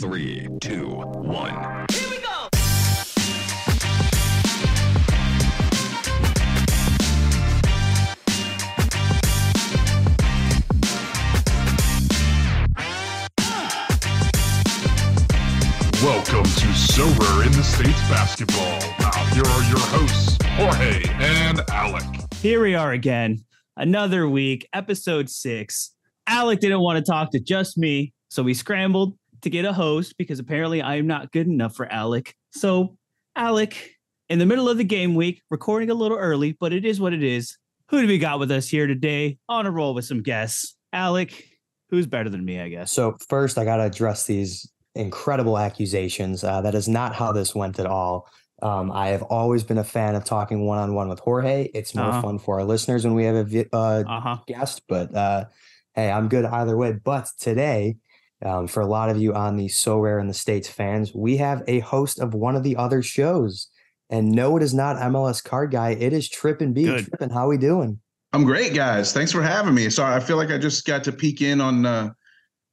Three, two, one. Here we go. Welcome to Sorare in the States Basketball. Now, here are your hosts, Jorge and Alec. Here we are again, another week, episode six. Alec didn't want to talk to just me, so we scrambled to get a host because apparently I am not good enough for Alec. So, Alec, in the middle of the game week, recording a little early, but it is what it is. Who do we got with us here today? On a roll with some guests. Alec, who's better than me, I guess. So first, I got to address these incredible accusations. Uh, that is not how this went at all. Um, I have always been a fan of talking one on one with Jorge. It's more Uh-huh. fun for our listeners when we have a uh, Uh huh. guest, but uh, hey, I'm good either way. But today, um, for a lot of you on the Sorare in the States fans, we have a host of one of the other shows. And no, it is not MLS Card Guy. It is TrippinB. Good. Trippin', how we doing? I'm great, guys. Thanks for having me. Sorry, I feel like I just got to peek in on uh,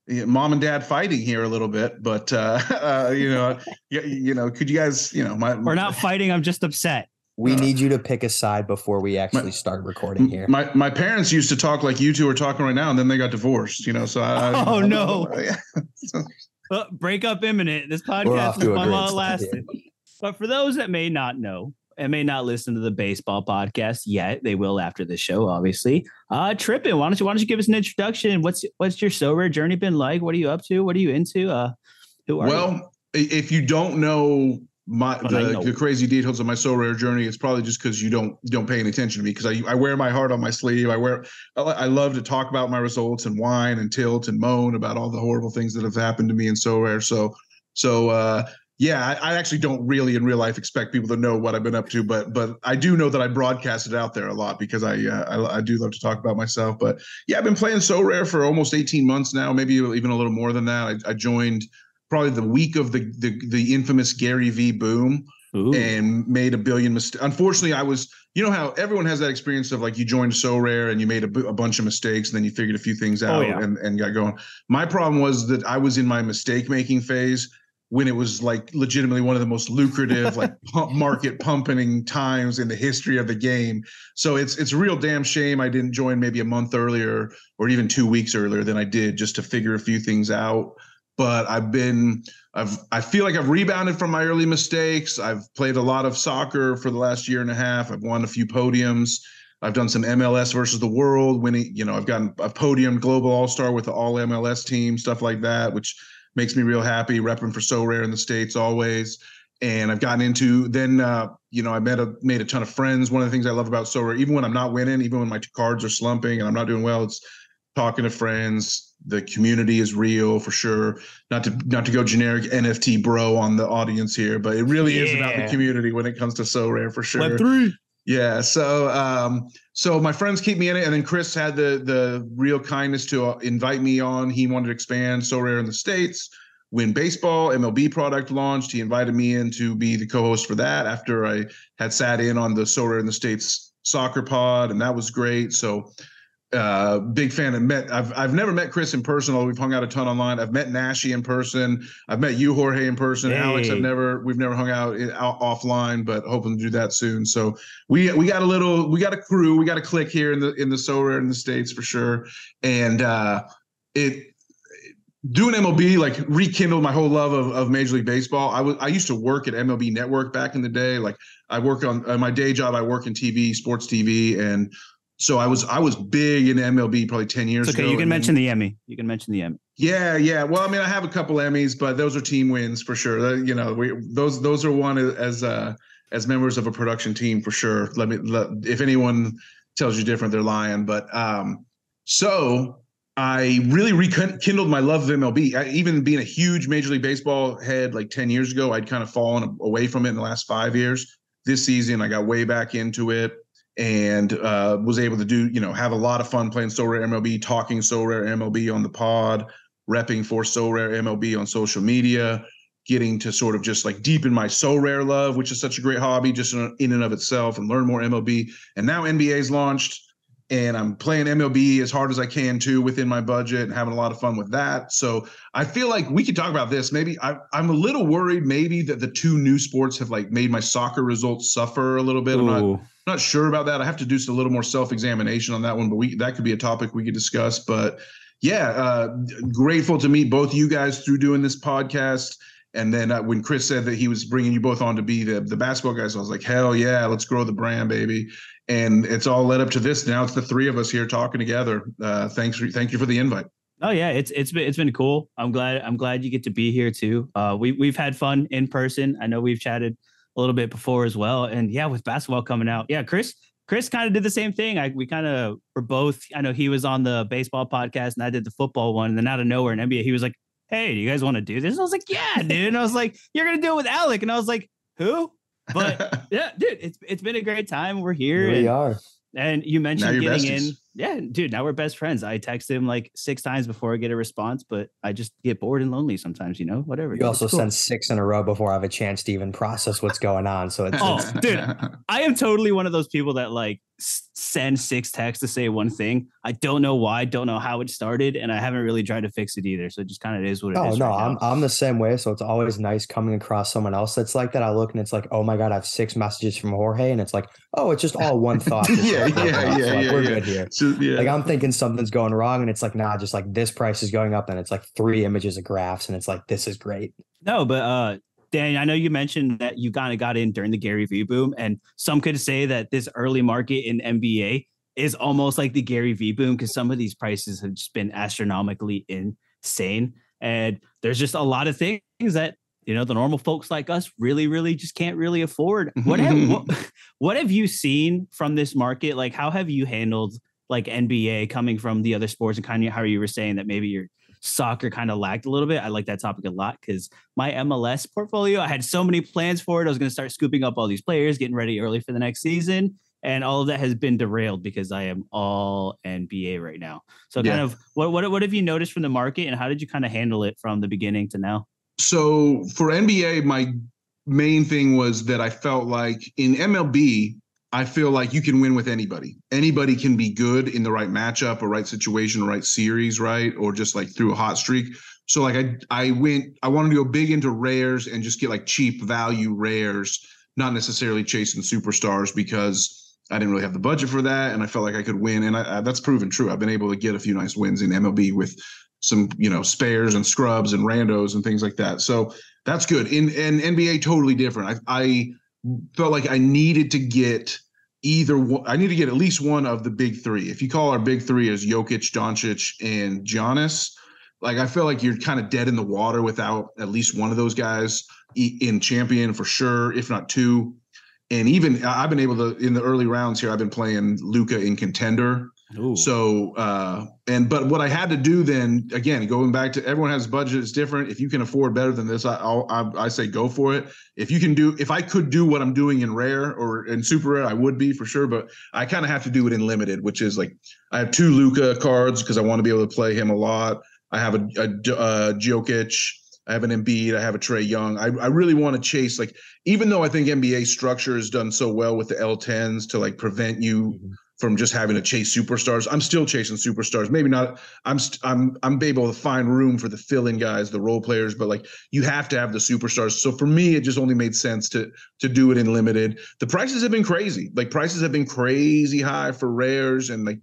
mom and dad fighting here a little bit, but uh, uh, you know, you, you know, could you guys, you know, my We're not fighting. I'm just upset. We Uh, need you to pick a side before we actually start recording here. My my parents used to talk like you two are talking right now, and then they got divorced. You know, so I, I- Oh, no. Yeah. Uh, breakup imminent. This podcast off is to a fun great while it start here. lasted. But for those that may not know and may not listen to the baseball podcast yet, they will after the show, obviously. Uh Trippin, why don't you why don't you give us an introduction? What's what's your Sorare journey been like? What are you up to? What are you into? Uh who are you? well, i- if you don't know my the, the crazy details of my Sorare journey, it's probably just because you don't you don't pay any attention to me because I, I wear my heart on my sleeve. I wear I I love to talk about my results and whine and tilt and moan about all the horrible things that have happened to me in Sorare. So so uh yeah, I, I actually don't really in real life expect people to know what I've been up to, but but I do know that I broadcast it out there a lot because I uh, I, I do love to talk about myself. But yeah, I've been playing Sorare for almost 18 months now, maybe even a little more than that. I, I joined probably the week of the the, the infamous Gary V boom Ooh. and made a billion mistakes. Unfortunately, I was, you know how everyone has that experience of like you joined Sorare and you made a, a bunch of mistakes and then you figured a few things oh, out Oh, yeah. and, and got going. My problem was that I was in my mistake making phase when it was like legitimately one of the most lucrative like pump market pumping times in the history of the game. So it's it's a real damn shame I didn't join maybe a month earlier or even two weeks earlier than I did just to figure a few things out. But I've been I've I feel like I've rebounded from my early mistakes. I've played a lot of soccer for the last year and a half. I've won a few podiums. I've done some MLS versus the world, winning. You know, I've gotten a podium global all star with the all MLS team, stuff like that, which makes me real happy. Repping for Sorare in the states always. And I've gotten into then. Uh, you know, I met a made a ton of friends. One of the things I love about Sorare, even when I'm not winning, even when my cards are slumping and I'm not doing well, it's talking to friends. The community is real for sure not to not to go generic NFT bro on the audience here, but it really is about the community when it comes to Sorare for sure. Web three. Yeah. So um so my friends keep me in it, and then Chris had the the real kindness to uh, invite me on. He wanted to expand Sorare in the states. When baseball MLB product launched, he invited me in to be the co-host for that. After I had sat in on the Sorare in the states soccer pod, and that was great. So uh big fan and met I've I've never met Chris in person, although we've hung out a ton online. I've met Nashi in person. I've met you, Jorge, in person. Alex, I've never we've never hung out, in, out offline, but hoping to do that soon. So we we got a little we got a crew, we got a click here in the in the Sorare in the States for sure. And uh it doing MLB like rekindled my whole love of, of Major League Baseball. I was I used to work at MLB Network back in the day. Like I work on uh, my day job. I work in TV, sports TV, and so I was I was big in MLB probably ten years It's okay. ago. You can mention then- the Emmy. You can mention the Emmy. yeah, yeah. Well, I mean, I have a couple Emmys, but those are team wins for sure. You know, we those those are one as uh as members of a production team for sure. Let me let, if anyone tells you different, they're lying. But um, so I really rekindled my love of MLB. I, even being a huge Major League Baseball head like ten years ago, I'd kind of fallen away from it in the last five years. This season, I got way back into it and uh, was able to do, you know, have a lot of fun playing Sorare MLB, talking Sorare MLB on the pod, repping for Sorare MLB on social media, getting to sort of just like deepen my Sorare love, which is such a great hobby just in in and of itself, and learn more MLB. And now NBA's launched, and I'm playing MLB as hard as I can too within my budget and having a lot of fun with that. So I feel like we could talk about this. Maybe I, I'm a little worried, maybe that the two new sports have like made my soccer results suffer a little bit. I'm not, not sure about that. I have to do a little more self examination on that one, but we that could be a topic we could discuss. But yeah, uh, grateful to meet both you guys through doing this podcast. And then uh, when Chris said that he was bringing you both on to be the the basketball guys, I was like, hell yeah, let's grow the brand, baby. And it's all led up to this. Now it's the three of us here talking together. Uh, thanks, for, thank you for the invite. Oh yeah, it's it's been it's been cool. I'm glad I'm glad you get to be here too. Uh, we we've had fun in person. I know we've chatted a little bit before as well. And yeah, with basketball coming out, yeah, Chris Chris kind of did the same thing. I we kind of were both. I know he was on the baseball podcast and I did the football one. And then out of nowhere in NBA, he was like, "Hey, do you guys want to do this?" I was like, "Yeah, dude." And I was like, "You're gonna do it with Alec," and I was like, "Who?" But yeah, dude, it's it's been a great time. We're here. Here we and- are. and you mentioned getting besties. in. Yeah, dude, now we're best friends. I text him like six times before I get a response, but I just get bored and lonely sometimes, you know, whatever. You dude, also it's cool. send six in a row before I have a chance to even process what's going on. So it's, Oh, it's dude. I am totally one of those people that like s- send six texts to say one thing. I don't know why, don't know how it started, and I haven't really tried to fix it either. So it just kind of is what it is. Oh no, right I'm now. I'm the same way. So it's always nice coming across someone else that's like that. I look and it's like, oh my god, I have six messages from Jorge, and it's like, oh, it's just all one thought. Yeah, yeah, so, yeah, like, yeah, We're yeah. good here. So, yeah. Like I'm thinking something's going wrong, and it's like, nah, just like this price is going up, and it's like three images of graphs, and it's like this is great. No, but uh Dan, I know you mentioned that you kind of got in during the Gary V boom, and some could say that this early market in NBA is almost like the Gary V boom because some of these prices have just been astronomically insane. And there's just a lot of things that you know the normal folks like us really, really just can't really afford. Mm-hmm. What have what, what have you seen from this market? Like, how have you handled like NBA coming from the other sports and kind of how you were saying that maybe your soccer kind of lagged a little bit. I like that topic a lot because my MLS portfolio, I had so many plans for it. I was going to start scooping up all these players, getting ready early for the next season. And all of that has been derailed because I am all NBA right now. So, kind Yeah. of what, what what have you noticed from the market, and how did you kind of handle it from the beginning to now? so for NBA, my main thing was that I felt like in MLB, I feel like you can win with anybody. Anybody can be good in the right matchup or right situation, right series, right? Or just like through a hot streak. So like I I went, I wanted to go big into rares and just get like cheap value rares, not necessarily chasing superstars because I didn't really have the budget for that, and I felt like I could win, and I, I, that's proven true. I've been able to get a few nice wins in MLB with some, you know, spares and scrubs and randos and things like that. So that's good. In and NBA, totally different. I, I felt like I needed to get either one, I need to get at least one of the big three. If you call our big three as Jokic, Doncic, and Giannis, like I feel like you're kind of dead in the water without at least one of those guys in champion for sure, if not two. And even I've been able to in the early rounds here. I've been playing Luka in contender. Ooh. So uh and but what I had to do then again going back to everyone has budget is different. If you can afford better than this, I I'll, I I say go for it. If you can do if I could do what I'm doing in rare or in super rare, I would be for sure. But I kind of have to do it in limited, which is like I have two Luka cards because I want to be able to play him a lot. I have a, a, a Jokic. I have an Embiid. I have a Trae Young. I, I really want to chase like even though I think NBA structure has done so well with the L10s to like prevent you from just having to chase superstars. I'm still chasing superstars. Maybe not. I'm st- I'm I'm able to find room for the fill-in guys, the role players, but like you have to have the superstars. So for me, it just only made sense to to do it in limited. The prices have been crazy. Like prices have been crazy high for rares and like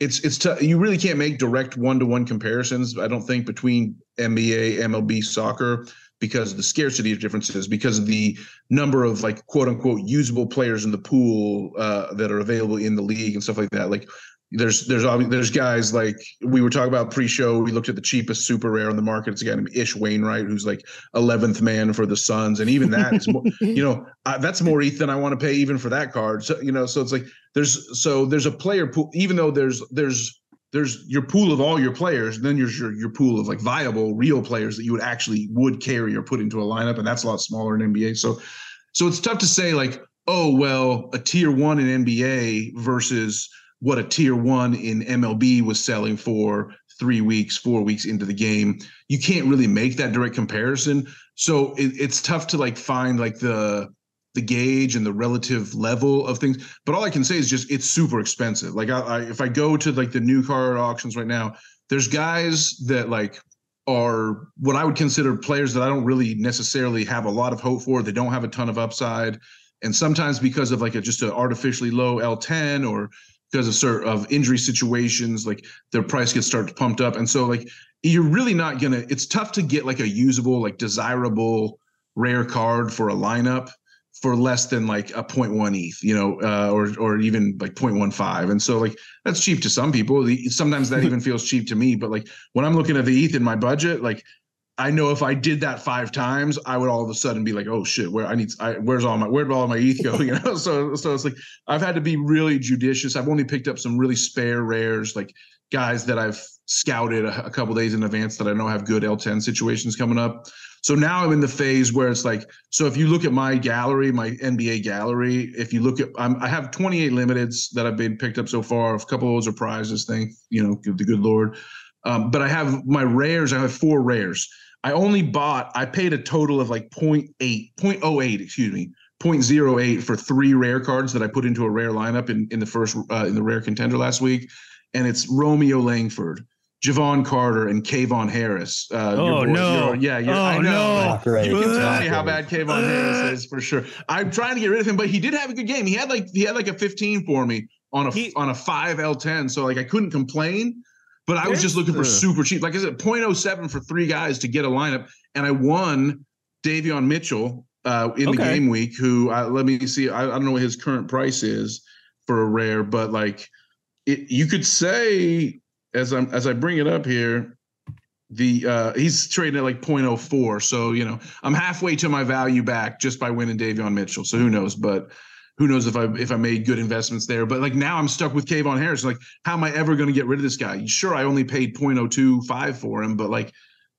it's it's tough. You really can't make direct one-to-one comparisons. I don't think between NBA, MLB, soccer because of the scarcity of differences, because of the number of like quote unquote usable players in the pool uh, that are available in the league and stuff like that. Like there's there's there's guys like we were talking about pre-show. We looked at the cheapest super rare on the market. It's a guy named Ish Wainwright, who's like 11th man for the Suns, and even that is more, you know uh, that's more ETH than I want to pay even for that card. So you know, so it's like there's so there's a player pool. Even though there's there's there's your pool of all your players, then there's your your pool of like viable real players that you would actually would carry or put into a lineup, and that's a lot smaller in NBA. So so it's tough to say like, oh well, a tier one in NBA versus what a tier one in MLB was selling for three weeks, four weeks into the game. You can't really make that direct comparison. So it, it's tough to like find like the the gauge and the relative level of things. But all I can say is just it's super expensive. Like I, I if I go to like the new car auctions right now, there's guys that like are what I would consider players that I don't really necessarily have a lot of hope for. They don't have a ton of upside, and sometimes because of like a just an artificially low L10 or because of sort of injury situations, like their price gets started pumped up, and so like you're really not gonna. It's tough to get like a usable, like desirable rare card for a lineup for less than like a 0.1 ETH, you know, uh, or or even like 0.15. And so like that's cheap to some people. The, Sometimes that even feels cheap to me. But like when I'm looking at the ETH in my budget, like I know if I did that five times, I would all of a sudden be like, oh shit, where I need, I, where's all my, where'd all my ETH go? You know, so so it's like I've had to be really judicious. I've only picked up some really spare rares, like guys that I've scouted a, a couple days in advance that I know have good L10 situations coming up. So now I'm in the phase where it's like, so if you look at my gallery, my NBA gallery, if you look at, I'm, i have 28 limiteds that have been picked up so far. A couple of those are prizes, thank you know, the good Lord. Um, but I have my rares. I have four rares. I only bought. I paid a total of like 0.8, 0.08, excuse me, 0.08 for three rare cards that I put into a rare lineup in in the first uh, in the rare contender last week, and it's Romeo Langford, Jevon Carter and Kevon Harris. Uh, oh boy, no! yeah, oh, I know. No. You can tell me how bad Kevon Harris is for sure. I'm trying to get rid of him, but he did have a good game. He had like he had like a 15 for me on a he, on a five L10, so like I couldn't complain. But I was just looking for super cheap. Like I said, 0.07 for three guys to get a lineup, and I won Davion Mitchell uh, in okay. the game week. Who uh, let me see. I, I don't know what his current price is for a rare, but like it, you could say as I'm as I bring it up here, the uh he's trading at like 0.04. So, you know, I'm halfway to my value back just by winning Davion Mitchell. So who knows? But who knows if I if I made good investments there. But like now I'm stuck with Kevon Harris. Like, how am I ever going to get rid of this guy? Sure, I only paid 0.025 for him, but like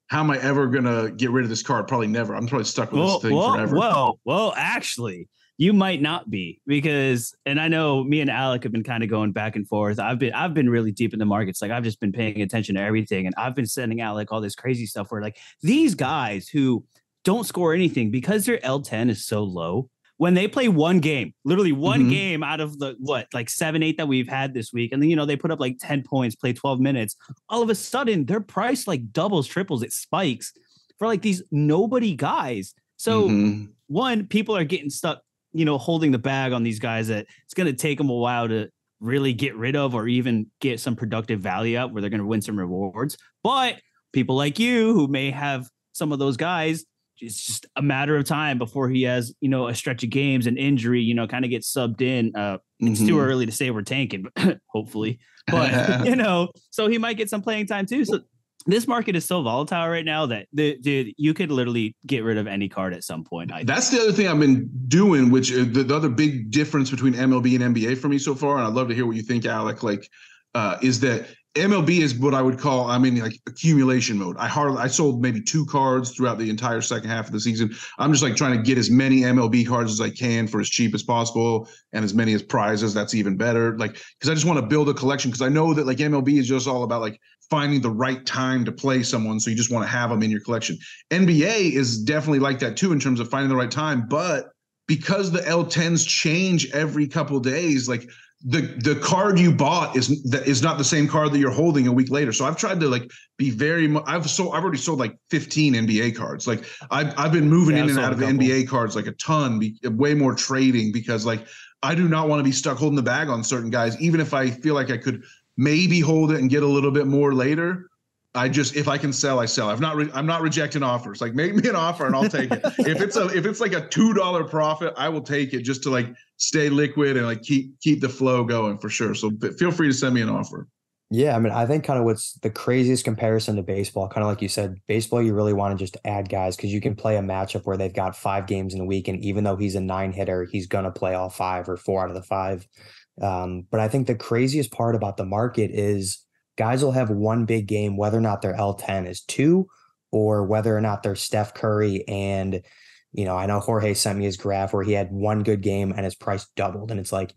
how am I ever gonna get rid of this card? Probably never. I'm probably stuck with well, this thing well, forever. Well, well, actually, you might not be because and i know me and alec have been kind of going back and forth i've been i've been really deep in the markets like i've just been paying attention to everything and i've been sending out like all this crazy stuff where like these guys who don't score anything because their l10 is so low when they play one game literally one mm-hmm. game out of the what like seven eight that we've had this week and then you know they put up like 10 points play 12 minutes all of a sudden their price like doubles triples it spikes for like these nobody guys so mm-hmm. one people are getting stuck you know, holding the bag on these guys that it's going to take them a while to really get rid of or even get some productive value out where they're going to win some rewards. But people like you who may have some of those guys, it's just a matter of time before he has, you know, a stretch of games and injury, you know, kind of gets subbed in. Uh, it's mm-hmm. too early to say we're tanking, but hopefully, but you know, so he might get some playing time too. So this market is so volatile right now that the, dude, you could literally get rid of any card at some point. I That's think. the other thing I've been doing, which uh, the, the, other big difference between MLB and NBA for me so far, and I'd love to hear what you think, Alec. Like, uh, is that MLB is what I would call I'm in like accumulation mode. I hardly I sold maybe two cards throughout the entire second half of the season. I'm just like trying to get as many MLB cards as I can for as cheap as possible and as many as prizes. That's even better. Like because I just want to build a collection because I know that like MLB is just all about like finding the right time to play someone. So you just want to have them in your collection. NBA is definitely like that too in terms of finding the right time, but because the L10s change every couple days, like the the card you bought is that is not the same card that you're holding a week later. So I've tried to like be very. I've sold. I've already sold like 15 NBA cards. Like I've I've been moving yeah, in and out of NBA cards like a ton. Be, way more trading because like I do not want to be stuck holding the bag on certain guys, even if I feel like I could maybe hold it and get a little bit more later. I just if I can sell, I sell. I'm not re- I'm not rejecting offers. Like make me an offer and I'll take it. if it's a if it's like a two dollar profit, I will take it just to like stay liquid and like keep keep the flow going for sure. So feel free to send me an offer. Yeah, I mean, I think kind of what's the craziest comparison to baseball, kind of like you said, baseball, you really want to just add guys because you can play a matchup where they've got five games in a week, and even though he's a nine hitter, he's gonna play all five or four out of the five. Um, but I think the craziest part about the market is guys will have one big game, whether or not their L10 is two or whether or not they're Steph Curry. And, you know, I know Jorge sent me his graph where he had one good game and his price doubled. And it's like,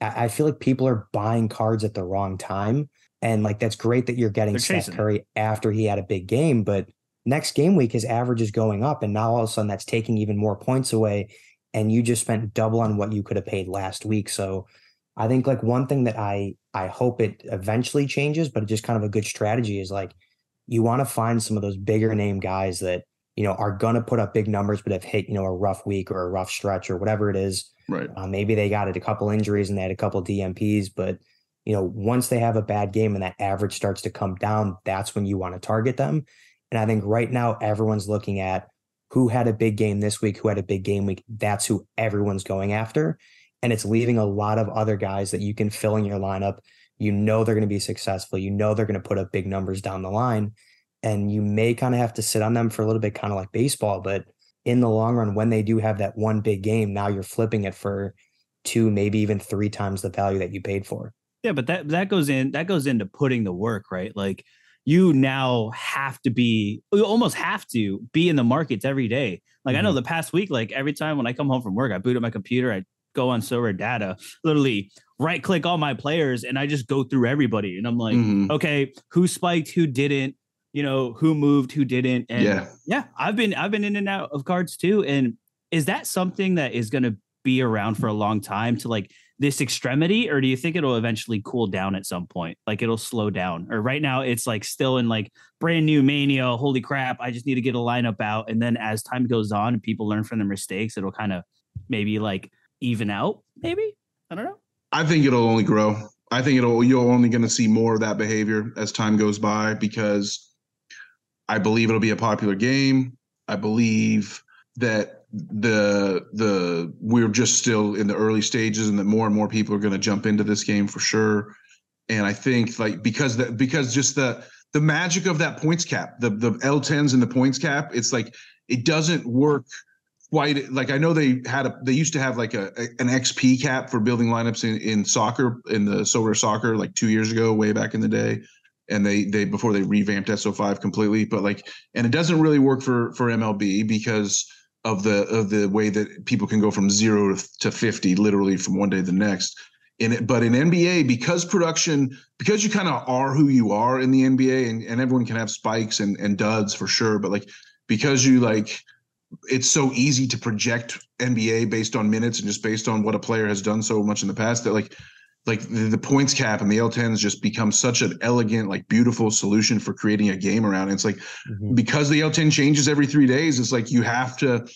I feel like people are buying cards at the wrong time. And like, that's great that you're getting Steph Curry after he had a big game. But next game week, his average is going up. And now all of a sudden that's taking even more points away. and you just spent double on what you could have paid last week. So I think like one thing that I I hope it eventually changes, but just kind of a good strategy is like you want to find some of those bigger name guys that you know are gonna put up big numbers, but have hit you know a rough week or a rough stretch or whatever it is. Right. Uh, maybe they got it a couple injuries and they had a couple DMPs, but you know once they have a bad game and that average starts to come down, that's when you want to target them. And I think right now everyone's looking at who had a big game this week, who had a big game week. That's who everyone's going after. And it's leaving a lot of other guys that you can fill in your lineup. You know they're going to be successful. You know they're going to put up big numbers down the line. And you may kind of have to sit on them for a little bit, kind of like baseball. But in the long run, when they do have that one big game, now you're flipping it for two, maybe even three times the value that you paid for. Yeah, but that that goes in that goes into putting the work, right? Like you now have to be you almost have to be in the markets every day. Like mm-hmm. I know the past week, like every time when I come home from work, I boot up my computer, I go on Sorare data, literally right click all my players, and I just go through everybody. And I'm like, mm-hmm. okay, who spiked, who didn't, you know, who moved, who didn't. And yeah, yeah, I've been I've been in and out of cards too. And is that something that is gonna be around for a long time to like this extremity or do you think it'll eventually cool down at some point like it'll slow down or right now it's like still in like brand new mania holy crap i just need to get a lineup out and then as time goes on and people learn from their mistakes it'll kind of maybe like even out maybe? I don't know. I think it'll only grow. I think it'll you're only going to see more of that behavior as time goes by because i believe it'll be a popular game. I believe that the the we're just still in the early stages and that more and more people are going to jump into this game for sure. And i think like because that because just the the magic of that points cap the the l10s and the points cap it's like it doesn't work quite like i know they had a they used to have like a, a an xp cap for building lineups in in soccer in the Sorare soccer like two years ago way back in the day. And they they before they revamped so5 completely. But like and it doesn't really work for for mlb because of the of the way that people can go from zero to 50 literally from one day to the next. In it but in nba because production because you kind of are who you are in the nba and, and everyone can have spikes and, and duds for sure. But like because you like it's so easy to project nba based on minutes and just based on what a player has done so much in the past that like like the, the points cap and the L10s just become such an elegant, like beautiful solution for creating a game around. it's like mm-hmm. because the L10 changes every three days, it's like you have to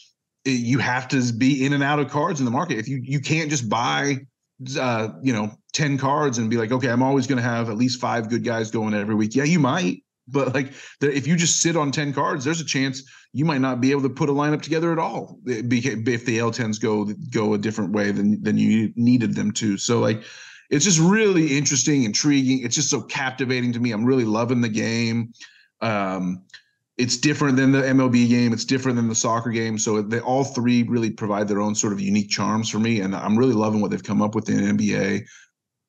you have to be in and out of cards in the market. If you you can't just buy uh, you know, 10 cards and be like, okay, I'm always going to have at least five good guys going every week. Yeah, you might, but like if you just sit on 10 cards, there's a chance you might not be able to put a lineup together at all if the L10s go go a different way than than you needed them to. So like it's just really interesting, intriguing. It's just so captivating to me. I'm really loving the game. Um, it's different than the MLB game. It's different than the soccer game. So they all three really provide their own sort of unique charms for me, and I'm really loving what they've come up with in NBA.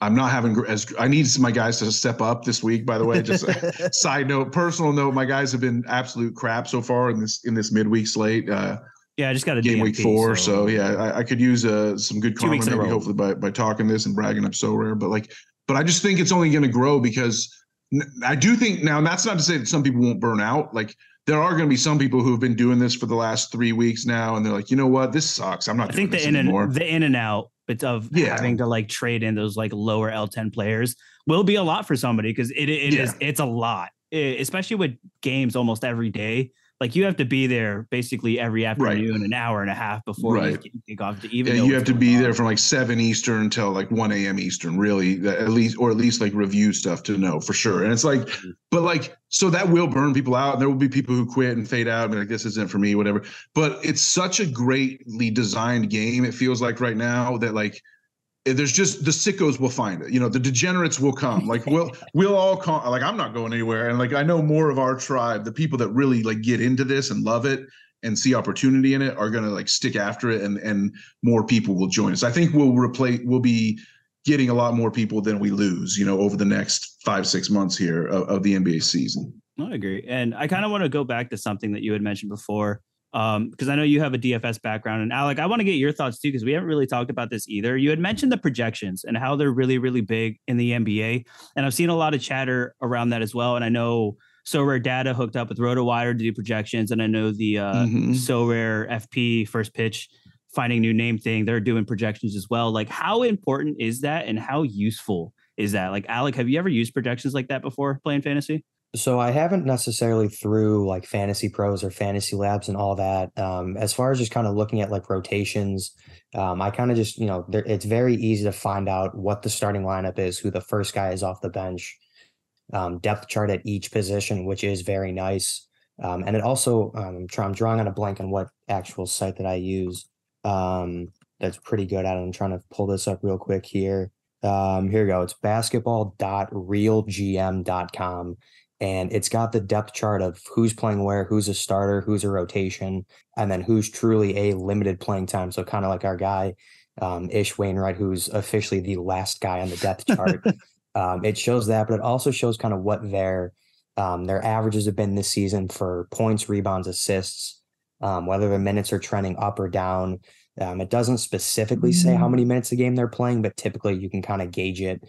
I'm not having as I need my guys to step up this week. By the way, just side note, personal note, my guys have been absolute crap so far in this in this midweek slate. Uh, yeah, I just got a game DMP, week four, so, so yeah, I, I, could use uh, some good karma maybe hopefully by by talking this and bragging up Sorare. But like, but I just think it's only going to grow because I do think now. that's not to say that some people won't burn out. Like there are going to be some people who have been doing this for the last three weeks now, and they're like, you know what, this sucks. I'm not. I think the in anymore. and the in and out but of yeah. having to like trade in those like lower L10 players will be a lot for somebody because it, it yeah. is, it's a lot, it, especially with games almost every day like you have to be there basically every afternoon, right. an hour and a half before right. you kick off to even. Yeah, you have to be on. there from like seven Eastern until like one a.m. Eastern, really, at least, or at least like review stuff to know for sure. And it's like, mm-hmm. but like, so that will burn people out, and there will be people who quit and fade out, and like, this isn't for me, whatever. But it's such a greatly designed game. It feels like right now that like there's just the sickos will find it you know the degenerates will come. Like we'll we'll all come like i'm not going anywhere. And like i know more of our tribe the people that really like get into this and love it and see opportunity in it are going to like stick after it and and more people will join us. I think we'll replace we'll be getting a lot more people than we lose you know over the next five six months here of, of the nba season. I agree. And i kind of want to go back to something that you had mentioned before um, because I know you have a DFS background. And Alec, I want to get your thoughts too, because we haven't really talked about this either. You had mentioned the projections and how they're really, really big in the NBA. And I've seen a lot of chatter around that as well. And I know Sorare Data hooked up with RotoWire to do projections. And I know the uh, mm-hmm. Sorare FP first pitch finding new name thing. They're doing projections as well. Like, how important is that, and how useful is that? Like, Alec, have you ever used projections like that before playing fantasy? So I haven't necessarily through like fantasy pros or fantasy labs and all that. Um, as far as just kind of looking at like rotations, um, I kind of just you know it's very easy to find out what the starting lineup is, who the first guy is off the bench, um, depth chart at each position, which is very nice. Um, and it also um, I'm drawing on a blank on what actual site that I use. Um, that's pretty good at it. I'm trying to pull this up real quick here. Here we go. It's basketball.realgm.com and it's got the depth chart of who's playing where, who's a starter, who's a rotation, and then who's truly a limited playing time. So kind of like our guy, um, Ish Wainwright, who's officially the last guy on the depth chart. um, it shows that, but it also shows kind of what their um, their averages have been this season for points, rebounds, assists, um, whether the minutes are trending up or down. Um, it doesn't specifically say how many minutes a game they're playing, but typically you can kind of gauge it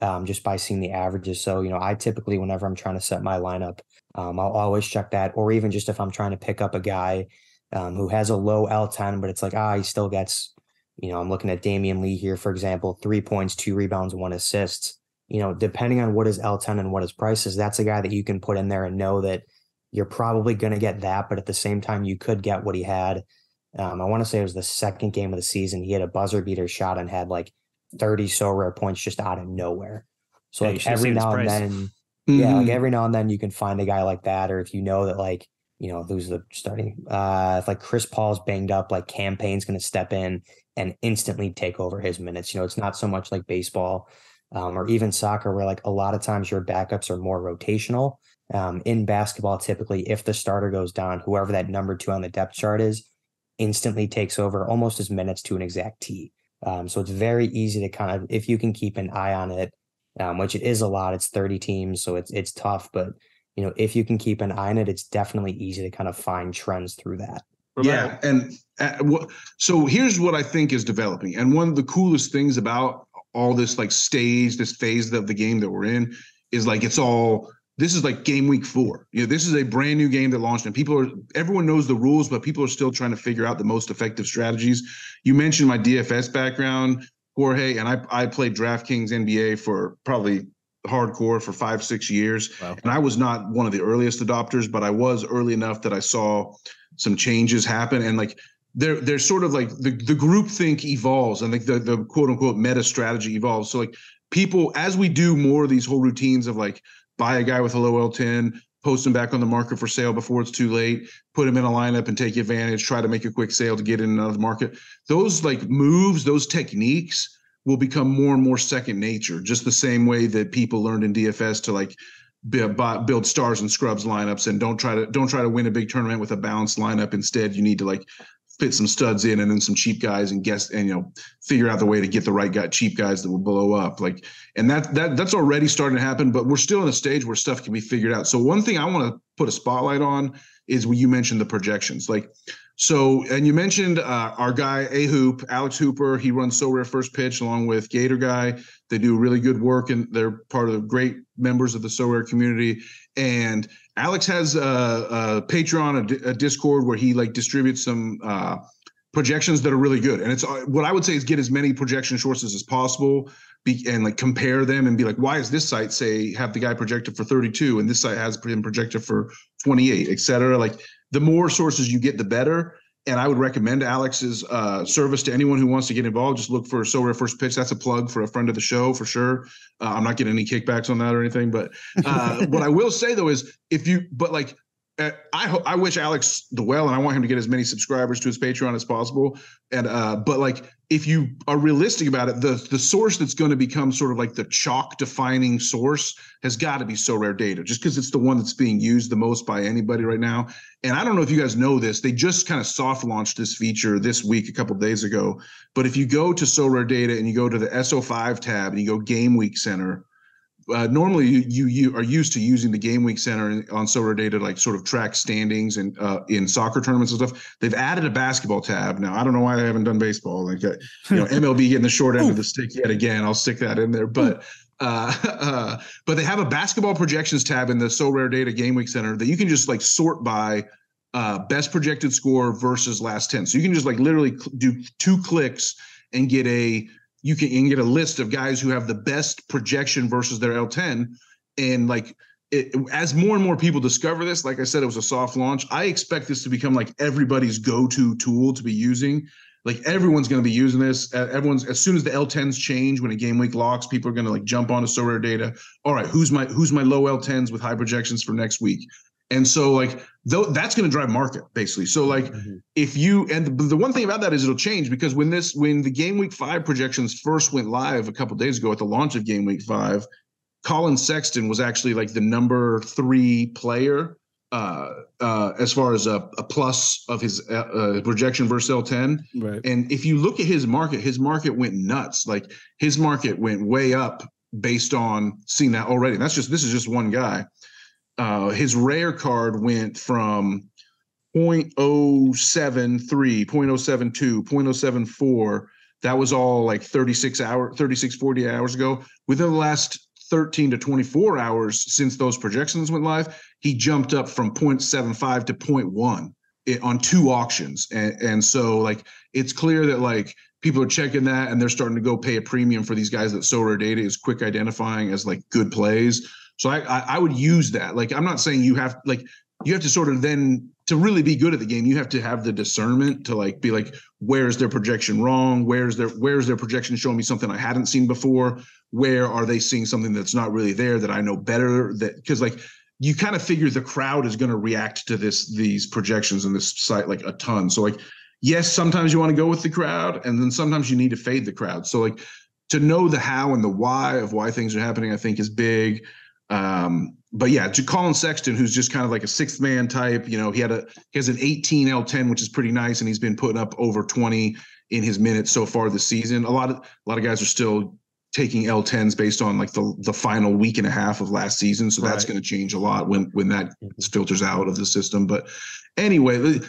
um, just by seeing the averages. So, you know, I typically, whenever I'm trying to set my lineup, um, I'll always check that. Or even just if I'm trying to pick up a guy um, who has a low L10, but it's like, ah, he still gets, you know, I'm looking at Damion Lee here, for example, three points, two rebounds, one assist. You know, depending on what his L10 and what his price is, that's a guy that you can put in there and know that you're probably going to get that. But at the same time, you could get what he had. Um, I want to say it was the second game of the season. He had a buzzer beater shot and had like 30 Sorare points just out of nowhere. So yeah, like every now and then, mm-hmm. yeah, like mm-hmm. every now and then you can find a guy like that, or if you know that like you know who's the starting, uh, if like Chris Paul's banged up, like Cam Payne's going to step in and instantly take over his minutes. You know, it's not so much like baseball um, or even soccer where like a lot of times your backups are more rotational. Um, in basketball, typically, if the starter goes down, whoever that number two on the depth chart is, instantly takes over almost as minutes to an exact T. Um, so it's very easy to kind of, if you can keep an eye on it, um, which it is a lot. It's 30 teams, so it's it's tough. But you know, if you can keep an eye on it, it's definitely easy to kind of find trends through that. Yeah, and uh, so here's what I think is developing, and one of the coolest things about all this like stage, this phase of the game that we're in, is like it's all this is like game week four. You know, this is a brand new game that launched, and people are everyone knows the rules, but people are still trying to figure out the most effective strategies. You mentioned my DFS background, Jorge, and I I played DraftKings NBA for probably hardcore for five six years, wow. and I was not one of the earliest adopters, but I was early enough that I saw some changes happen, and like they're they're sort of like the the group think evolves and like the the quote unquote meta strategy evolves. So like people as we do more of these whole routines of like buy a guy with a low L10, post him back on the market for sale before it's too late, put him in a lineup and take advantage, try to make a quick sale to get in another market. Those like moves, those techniques will become more and more second nature, just the same way that people learned in DFS to like build stars and scrubs lineups and don't try to don't try to win a big tournament with a balanced lineup instead you need to like fit some studs in and then some cheap guys and guess and you know figure out the way to get the right guy cheap guys that will blow up. Like and that that that's already starting to happen but we're still in a stage where stuff can be figured out. So one thing i want to put a spotlight on is when you mentioned the projections. Like so and you mentioned uh, our guy a hoop alex hooper he runs Sorare first pitch along with gator guy. They do really good work and they're part of the great members of the Sorare community. And Alex has a, a Patreon, a, a, Discord where he like distributes some uh, projections that are really good. And it's uh, what I would say is get as many projection sources as possible be, and like compare them and be like, why is this site say have the guy projected for 32 and this site has him projected for 28, et cetera? Like the more sources you get, the better and I would recommend Alex's uh, service to anyone who wants to get involved. Just look for Sorare First Pitch. That's a plug for a friend of the show for sure. Uh, I'm not getting any kickbacks on that or anything. But uh, what I will say though is if you, but like uh, I hope I wish Alex the well, and I want him to get as many subscribers to his Patreon as possible. And uh, but like if you are realistic about it, the the source that's going to become sort of like the chalk defining source has got to be Sorare Data, just because it's the one that's being used the most by anybody right now. And I don't know if you guys know this, they just kind of soft launched this feature this week, a couple days ago. But if you go to Sorare Data and you go to the SO5 tab and you go Game Week Center uh, normally you, you are used to using the game week center on Sorare data like sort of track standings and uh, in soccer tournaments and stuff. They've added a basketball tab now. I don't know why they haven't done baseball. Like uh, you know MLB getting the short end of the stick yet again. I'll stick that in there, but. Uh, uh, but they have a basketball projections tab in the Sorare Data Game Week Center that you can just like sort by uh, best projected score versus last 10. So you can just like literally cl- do two clicks and get a you can, you can get a list of guys who have the best projection versus their L10 and like it, as more and more people discover this like i said it was a soft launch i expect this to become like everybody's go-to tool to be using. Like everyone's going to be using this. Everyone's as soon as the l10s change when a game week locks people are going to like jump onto Sorare data. All right who's my who's my low l10s with high projections for next week and so like though that's going to drive market basically so like mm-hmm. if you and the, the, one thing about that is it'll change because when this when the game week five projections first went live a couple days ago at the launch of game week five Collin Sexton was actually like the number three player uh, uh, as far as a, a plus of his uh, uh projection versus L10. Right. And if you look at his market, his market went nuts. Like his market went way up based on seeing that already. That's just this is just one guy uh, his rare card went from 0.073, 0.072, 0.074. That was all like 36 hour, 36, 40 hours ago. Within the last 13 to 24 hours since those projections went live, he jumped up from 0.75 to 0.1 on two auctions. And, and so like it's clear that like people are checking that and they're starting to go pay a premium for these guys that Sorare data is quick identifying as like good plays. So I, I, I would use that. Like I'm not saying you have like you have to sort of then to really be good at the game you have to have the discernment to like be like where's their projection wrong? Where's their where's their projection showing me something i hadn't seen before? Where are they seeing something that's not really there that i know better that because like you kind of figure the crowd is going to react to this these projections in this site like a ton. So like yes sometimes you want to go with the crowd and then sometimes you need to fade the crowd. So like to know the how and the why of why things are happening i think is big um, but yeah, to Collin Sexton, who's just kind of like a sixth man type, you know, he had a he has an 18 L10, which is pretty nice, and he's been putting up over 20 in his minutes so far this season. A lot of a lot of guys are still taking L10s based on like the the final week and a half of last season, so that's going to change a lot when when that mm-hmm. filters out of the system. But anyway,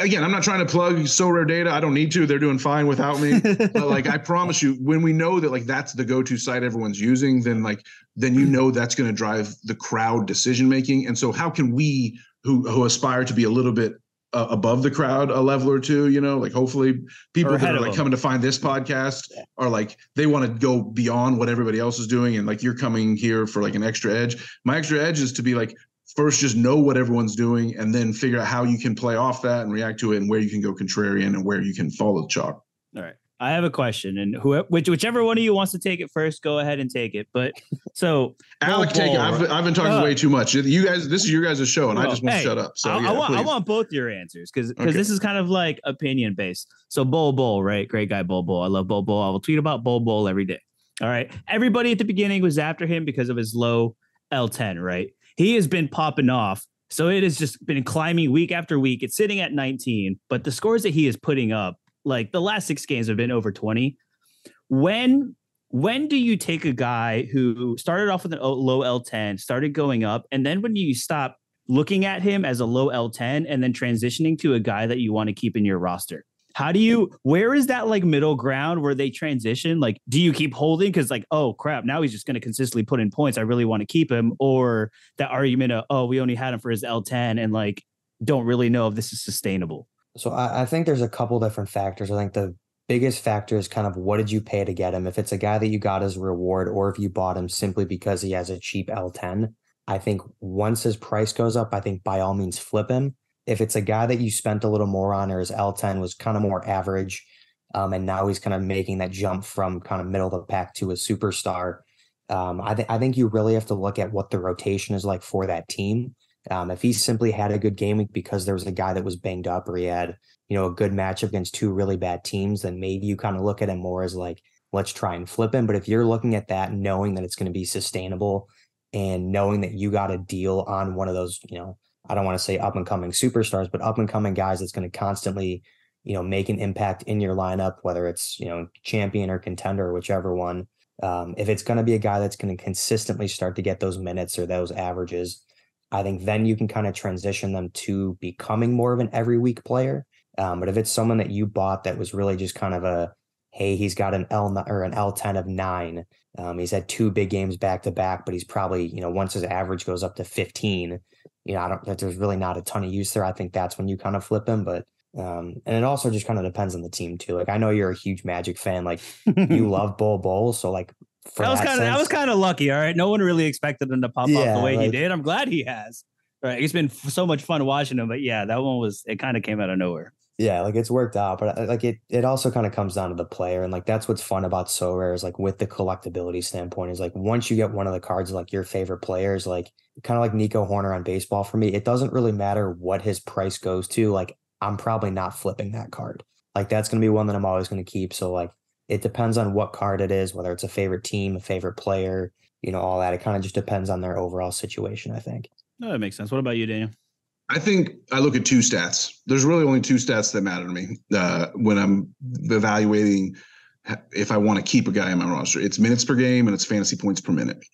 again, I'm not trying to plug Sorare data. I don't need to. They're doing fine without me. but like I promise you, when we know that like that's the go-to site everyone's using, then like then you know that's going to drive the crowd decision making. And so how can we who who aspire to be a little bit uh, above the crowd a level or two, you know, like hopefully people that are like them. coming to find this podcast are like they want to go beyond what everybody else is doing and like you're coming here for like an extra edge. My extra edge is to be like first just know what everyone's doing and then figure out how you can play off that and react to it and where you can go contrarian and where you can follow the chalk. All right. I have a question, and who, which, whichever one of you wants to take it first, go ahead and take it. But so, Alec, take it. I've, I've been talking uh, way too much. You guys, this is your guys' show, and well, I just want hey, to shut up. So I, yeah, I, want, I want both your answers because because okay. this is kind of like opinion based. So, Bol Bol, right? Great guy, Bol Bol. I love Bol Bol. I will tweet about Bol Bol every day. All right. Everybody at the beginning was after him because of his low L10, right? He has been popping off so it has just been climbing week after week. It's sitting at 19, but the scores that he is putting up, like the last six games have been over 20. When when do you take a guy who started off with a low L10, started going up, and then when you stop looking at him as a low L10 and then transitioning to a guy that you want to keep in your roster? How do you where is that like middle ground where they transition? Like, do you keep holding because like, oh crap, now he's just gonna consistently put in points. I really want to keep him, or that argument of oh, we only had him for his L10 and like don't really know if this is sustainable. So I, I think there's a couple different factors. I think the biggest factor is kind of what did you pay to get him? If it's a guy that you got as a reward, or if you bought him simply because he has a cheap L10, I think once his price goes up, I think by all means flip him if it's a guy that you spent a little more on or his L10 was kind of more average, um, and now he's kind of making that jump from kind of middle of the pack to a superstar, um, I, th- I think you really have to look at what the rotation is like for that team. Um, if he simply had a good game because there was a guy that was banged up or he had, you know, a good matchup against two really bad teams, then maybe you kind of look at him more as like, let's try and flip him. But if you're looking at that, knowing that it's going to be sustainable and knowing that you got a deal on one of those, you know, I don't want to say up and coming superstars, but up and coming guys that's going to constantly, you know, make an impact in your lineup, whether it's, you know, champion or contender or whichever one. Um, if it's going to be a guy that's going to consistently start to get those minutes or those averages, I think then you can kind of transition them to becoming more of an every week player. Um, but if it's someone that you bought that was really just kind of a, hey, he's got an L or an L10 of nine. Um, he's had two big games back to back, but he's probably, you know, once his average goes up to 15, you know, I don't, that there's really not a ton of use there. I think that's when you kind of flip him, but, um, and it also just kind of depends on the team too. Like, I know you're a huge Magic fan, like you love Bol Bol. So, like, I was kind of, I was kind of lucky. All right. No one really expected him to pop Yeah, off the way he did. I'm glad he has. Right. It's been f- so much fun watching him, but yeah, that one was, it kind of came out of nowhere. Yeah, like it's worked out, but uh, like it it also kind of comes down to the player, and like that's what's fun about Sorare is like with the collectability standpoint is like once you get one of the cards like your favorite players, like kind of like Nico Hoerner on baseball for me, it doesn't really matter what his price goes to. Like I'm probably not flipping that card. Like that's gonna be one that I'm always gonna keep. So like it depends on what card it is, whether it's a favorite team, a favorite player, you know, all that. It kind of just depends on their overall situation, I think. No, that makes sense. What about you, Daniel? I think I look at two stats. There's really only two stats that matter to me uh, when I'm evaluating if I want to keep a guy in my roster. It's minutes per game and it's fantasy points per minute.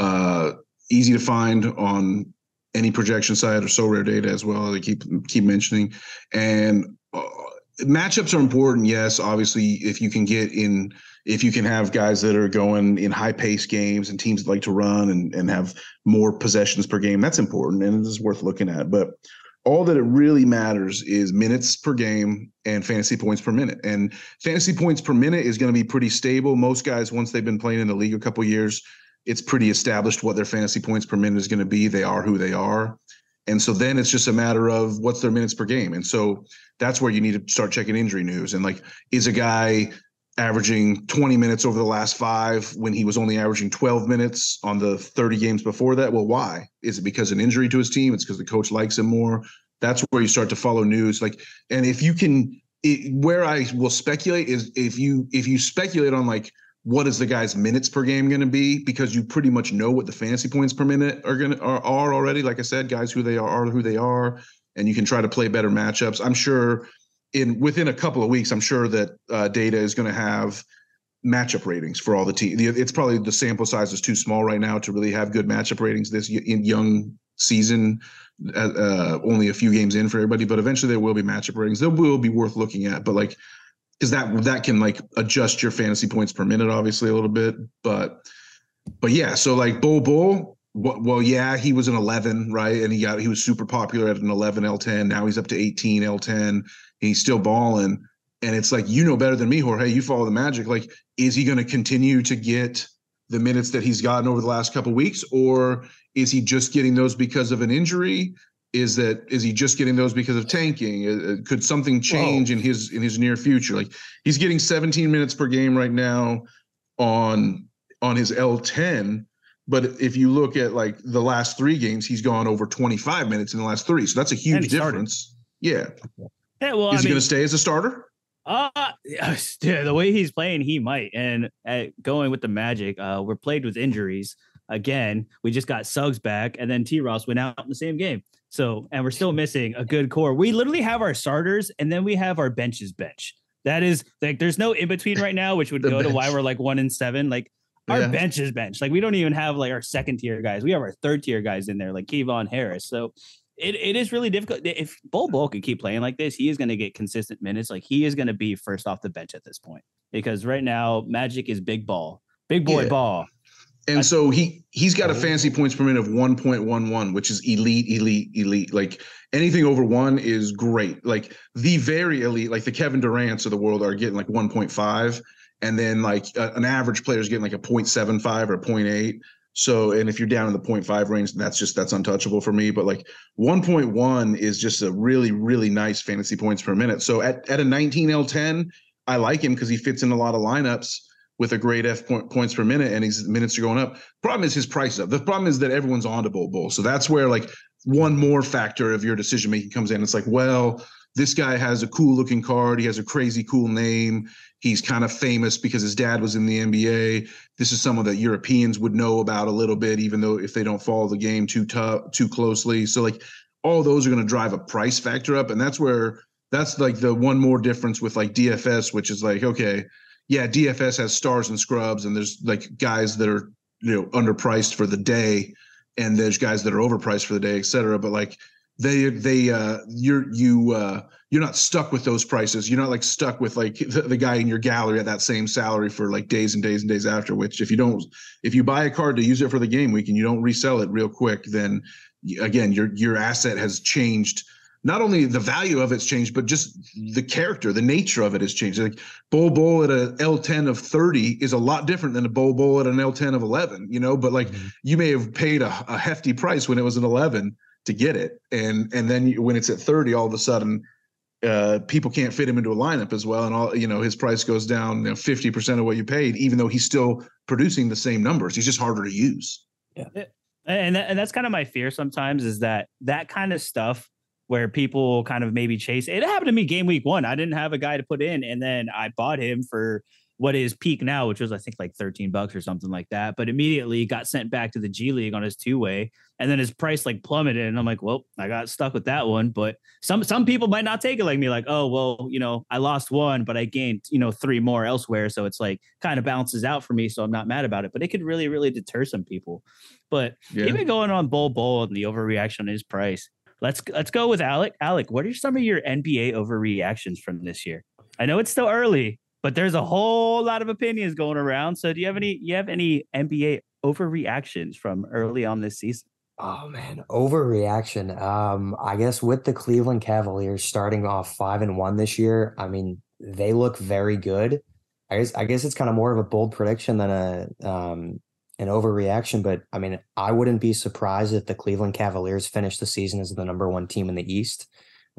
Uh, easy to find on any projection site or Sorare data as well. They keep keep mentioning, and matchups are important. Yes, obviously, if you can get in, if you can have guys that are going in high pace games and teams that like to run and and have more possessions per game, that's important and it is worth looking at. But all that it really matters is minutes per game and fantasy points per minute. And fantasy points per minute is going to be pretty stable. Most guys, once they've been playing in the league a couple years, it's pretty established what their fantasy points per minute is going to be. They are who they are. And so then it's just a matter of what's their minutes per game. And so that's where you need to start checking injury news. And like, is a guy averaging 20 minutes over the last five when he was only averaging 12 minutes on the 30 games before that? Well, why? Is it because an injury to his team? It's because the coach likes him more. That's where you start to follow news. Like, and if you can, it, where I will speculate is if you if you speculate on like what is the guy's minutes per game going to be because you pretty much know what the fantasy points per minute are going to are, are already. Like I said, guys who they are are who they are, and you can try to play better matchups. I'm sure in within a couple of weeks, I'm sure that uh, data is going to have matchup ratings for all the teams. It's probably the sample size is too small right now to really have good matchup ratings this young season. Uh, uh, only a few games in for everybody, but eventually there will be matchup ratings. They will be worth looking at, but like because that that can like adjust your fantasy points per minute, obviously a little bit, but but yeah. So like Bol Bol. Well, yeah, he was an 11, right? And he got he was super popular at an 11 L10. Now he's up to 18 L10. He's still balling. And it's like, you know better than me, Jorge. You follow the magic. Like, is he going to continue to get the minutes that he's gotten over the last couple weeks, or is he just getting those because of an injury? Is that is he just getting those because of tanking? Uh, uh, Could something change in his in his near future? Like he's getting 17 minutes per game right now on on his L10. But if you look at like the last three games, he's gone over 25 minutes in the last three. So that's a huge started. difference. Yeah. Yeah, well, Is I he going to stay as a starter? Uh, yeah, the way he's playing, he might. And uh, going with the Magic, uh, we're played with injuries again. We just got Suggs back, and then T. Ross went out in the same game. So, and we're still missing a good core. We literally have our starters, and then we have our benches bench. That is like, there's no in between right now, which would go to why we're like one in seven. Like our Yeah. bench is bench. Like we don't even have like our second tier guys. We have our third tier guys in there, like Kevon Harris. So it, it is really difficult. If Bol Bol can keep playing like this, he is going to get consistent minutes. Like he is going to be first off the bench at this point because right now Magic is big ball, big boy Yeah. ball. And so he he's got a oh. fantasy points per minute of 1.11, which is elite, elite, elite. Like anything over one is great. Like the very elite, like the Kevin Durant's of the world are getting like 1.5, and then like a- an average player is getting like a 0.75 or a 0.8. So, and if you're down in the 0.5 range, that's just that's untouchable for me. But like 1.1 is just a really, really nice fantasy points per minute. So at at a 19 L10, I like him because he fits in a lot of lineups with a great F point, points per minute, and his minutes are going up. Problem is his price is up. The problem is that everyone's on to Bol Bol, so that's where like one more factor of your decision making comes in. It's like, well, this guy has a cool looking card. He has a crazy cool name. He's kind of famous because his dad was in the NBA. This is someone that Europeans would know about a little bit, even though if they don't follow the game too tough, too closely. So like all those are going to drive a price factor up, and that's where that's like the one more difference with like DFS, which is like okay, yeah, DFS has stars and scrubs, and there's like guys that are you know underpriced for the day, and there's guys that are overpriced for the day, et cetera. But like they they uh you're you uh you're not stuck with those prices you're not like stuck with like the, the, guy in your gallery at that same salary for like days and days and days after which if you don't if you buy a card to use it for the game week and you don't resell it real quick then again your your asset has changed not only the value of it's changed, but just the character, the nature of it has changed. Like Bol Bol at a L10 of 30 is a lot different than a Bol Bol at an L10 of 11, you know, but like mm-hmm. you may have paid a, a, hefty price when it was an 11 to get it. And, and then when it's at 30, all of a sudden, uh, people can't fit him into a lineup as well. And all, you know, his price goes down you know, 50% of what you paid, even though he's still producing the same numbers. He's just harder to use. Yeah. And, and that's kind of my fear sometimes is that that kind of stuff where people kind of maybe chase. It happened to me game week one. I didn't have a guy to put in, and then I bought him for what is peak now, which was I think like 13 bucks or something like that. But immediately got sent back to the G League on his two way, and then his price like plummeted, and I'm like, well, I got stuck with that one. But some some people might not take it like me, like, oh well, you know, I lost one, but I gained you know three more elsewhere, so it's like kind of balances out for me, so I'm not mad about it. But it could really really deter some people. But yeah. even going on Bol Bol and the overreaction on his price, let's let's go with Alec. Alec, what are some of your NBA overreactions from this year? I know it's still early, but there's a whole lot of opinions going around. So do you have any you have any NBA overreactions from early on this season? Oh man, overreaction. Um, I guess with the Cleveland Cavaliers starting off five and one this year, I mean they look very good. I guess I guess it's kind of more of a bold prediction than a um an overreaction, but I mean, I wouldn't be surprised if the Cleveland Cavaliers finish the season as the number one team in the East.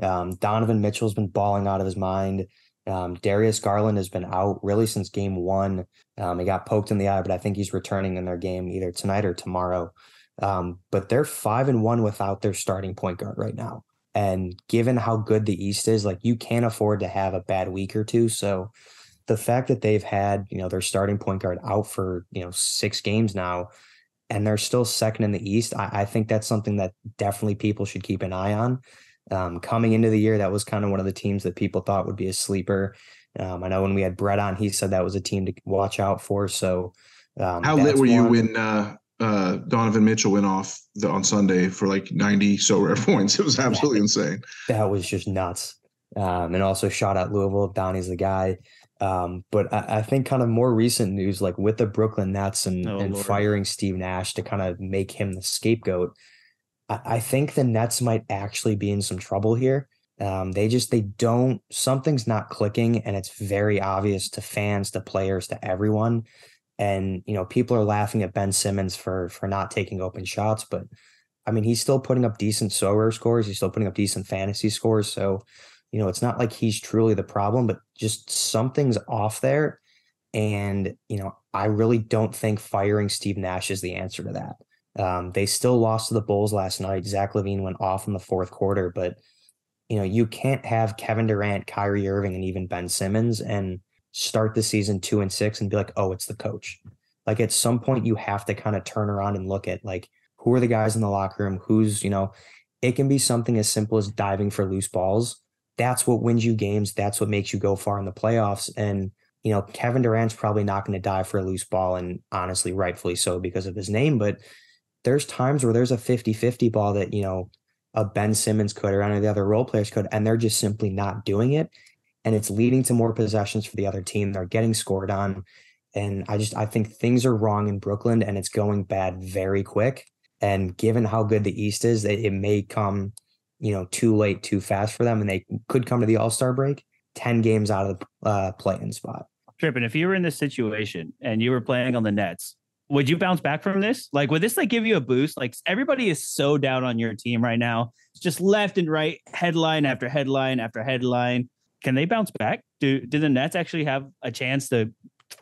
Um, Donovan Mitchell's been balling out of his mind. Um, Darius Garland has been out really since game one. Um, he got poked in the eye, but I think he's returning in their game either tonight or tomorrow. Um, but they're five and one without their starting point guard right now. And given how good the East is, like you can't afford to have a bad week or two. So the fact that they've had you know their starting point guard out for you know six games now and they're still second in the east i, I think that's something that definitely people should keep an eye on. Um, coming into the year that was kind of one of the teams that people thought would be a sleeper. Um, i know when we had brett on he said that was a team to watch out for so um, how lit were you when uh, uh, donovan mitchell went off the, on sunday for like 90 Sorare points? It was absolutely insane. that was just nuts. Um, and also shout out louisville donnie's the guy um, but I, I, think kind of more recent news, like with the Brooklyn Nets and, oh, and firing Steve Nash to kind of make him the scapegoat, I, I, think the Nets might actually be in some trouble here. Um, they just they don't something's not clicking, and it's very obvious to fans, to players, to everyone. And you know, people are laughing at Ben Simmons for for not taking open shots, but I mean, he's still putting up decent Sorare scores. He's still putting up decent fantasy scores. So you know, it's not like he's truly the problem, but just something's off there. And, you know, I really don't think firing Steve Nash is the answer to that. Um, they still lost to the Bulls last night. Zach LaVine went off in the fourth quarter, but you know, you can't have Kevin Durant, Kyrie Irving, and even Ben Simmons and start the season two and six and be like, oh, it's the coach. Like at some point you have to kind of turn around and look at like who are the guys in the locker room, who's, you know, it can be something as simple as diving for loose balls that's what wins you games. That's what makes you go far in the playoffs. And, you know, Kevin Durant's probably not going to die for a loose ball, and honestly, rightfully so because of his name. But there's times where there's a 50 50 ball that, you know, a Ben Simmons could or any of the other role players could, and they're just simply not doing it. And it's leading to more possessions for the other team. They're getting scored on. And I just I think things are wrong in Brooklyn and it's going bad very quick. And given how good the East is, it, it may come you know, too late, too fast for them, and they could come to the All Star break ten games out of the uh, play-in spot. Trippin, if you were in this situation and you were playing on the Nets, would you bounce back from this? Like, would this like give you a boost? Like, everybody is so down on your team right now. It's just left and right, headline after headline after headline. Can they bounce back? Do do the Nets actually have a chance to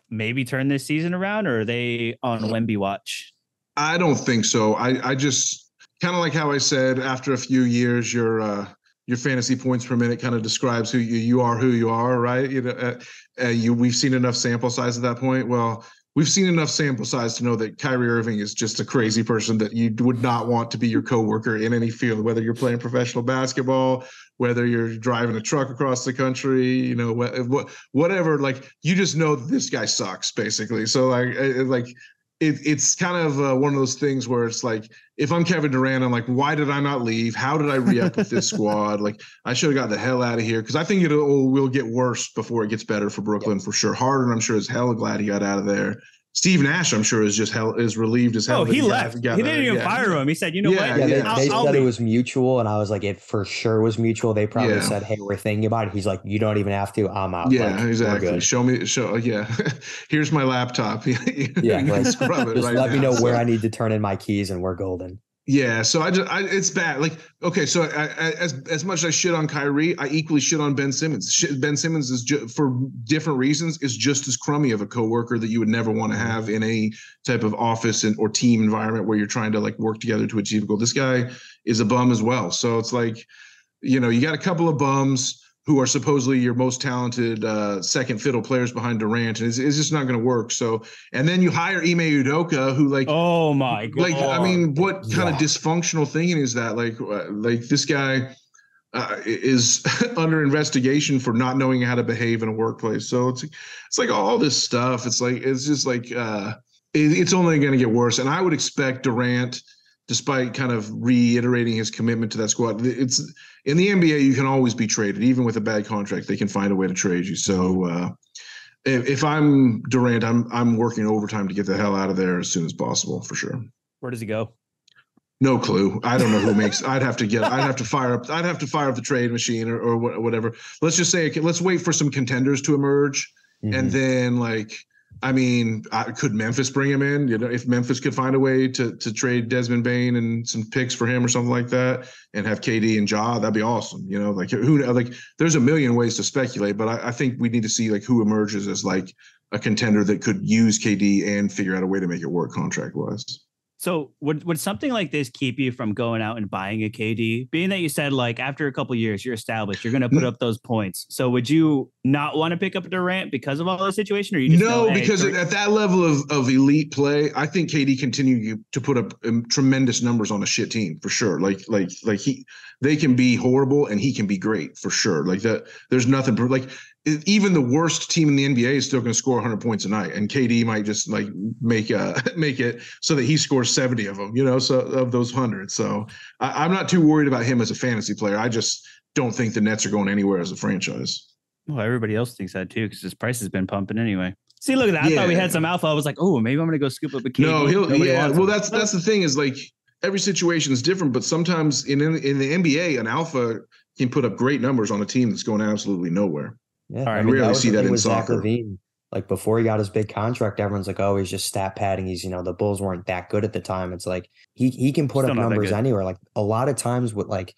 maybe turn this season around, or are they on Wemby watch? I don't think so. I I just kind of like how I said, after a few years, your uh, your fantasy points per minute kind of describes who you, you are, who you are, right? You know, uh, uh, you we've seen enough sample size at that point. Well, we've seen enough sample size to know that Kyrie Irving is just a crazy person that you would not want to be your coworker in any field, whether you're playing professional basketball, whether you're driving a truck across the country, you know, what, whatever. Like you just know that this guy sucks, basically. So like, like it, it's kind of uh, one of those things where it's like if I'm Kevin Durant, I'm like, why did I not leave? How did I re-up with this squad? Like, I should have got the hell out of here because I think it will, will get worse before it gets better for Brooklyn for sure. Harden, I'm sure is hell glad he got out of there. Steve Nash, I'm sure, is just hell is relieved as hell. Oh, that he left. got he didn't even Yeah. fire him. He said, "You know Yeah, what? Yeah, they, they I'll, I'll said it was mutual, and I was like, it for sure was mutual. They probably Yeah. said, "Hey, we're thinking about it." He's like, "You don't even have to. I'm out." Yeah, Like, we're exactly. good. Show me, show. Uh, yeah, here's my laptop. yeah, Yeah, like, scrub it Just right let me now. know where I need to turn in my keys, and we're golden. Yeah, so I just I, it's bad. Like okay, so I, I, as as much as I shit on Kyrie, I equally shit on Ben Simmons. Shit, ben Simmons is ju- for different reasons is just as crummy of a coworker that you would never want to mm-hmm. have in any type of office and or team environment where you're trying to like work together to achieve a goal. This guy is a bum as well. So it's like, you know, you got a couple of bums who are supposedly your most talented uh, second fiddle players behind Durant, and it's, it's just not going to work. So, and then you hire Ime Udoka, who like Oh my god! like i mean what kind of dysfunctional thinking is that like uh, like this guy uh, is under investigation for not knowing how to behave in a workplace so it's it's like all this stuff it's like it's just like uh it, it's only going to get worse and i would expect durant despite kind of reiterating his commitment to that squad it's in the nba you can always be traded even with a bad contract they can find a way to trade you so uh if, if i'm durant i'm i'm working overtime to get the hell out of there as soon as possible for sure where does he go? no clue. I don't know who makes. I'd have to get. I'd have to fire up. I'd have to fire up the trade machine or, or whatever. Let's just say. Let's wait for some contenders to emerge, and Mhm. then like, I mean, I, could Memphis bring him in? You know, if Memphis could find a way to to trade Desmond Bane and some picks for him or something like that, and have KD and Ja, that'd be awesome. You know, like who like there's a million ways to speculate, but I, I think we need to see like who emerges as like a contender that could use KD and figure out a way to make it work contract wise. So would would something like this keep you from going out and buying a KD? Being that you said like after a couple years you're established, you're going to put Mm. up those points. So would you not want to pick up Durant because of all the situation, or you just no, know, hey, because at that level of, of elite play, I think KD continue to put up um, tremendous numbers on a shit team for sure. Like like like he they can be horrible and he can be great for sure. Like that, there's nothing like even the worst team in the NBA is still going to score 100 points a night, and KD might just like make uh make it so that he scores 70 of them. You know, so of those hundred. So I, I'm not too worried about him as a fantasy player. I just don't think the Nets are going anywhere as a franchise. well, everybody else thinks that too because his price has been pumping anyway. See, look at that. I thought we had some alpha. I was like, oh, maybe I'm going to go scoop up a KD. No, he'll Nobody yeah. Well, him. that's that's the thing is like every situation is different, but sometimes in in the NBA, an alpha can put up great numbers on a team that's going absolutely nowhere. Yeah, All right, I I mean, rarely was see that thing in with Zach soccer. LaVine. Like before he got his big contract, everyone's like, "Oh, he's just stat padding." He's, you know, the Bulls weren't that good at the time. It's like he he can put Still up numbers anywhere. Like a lot of times with like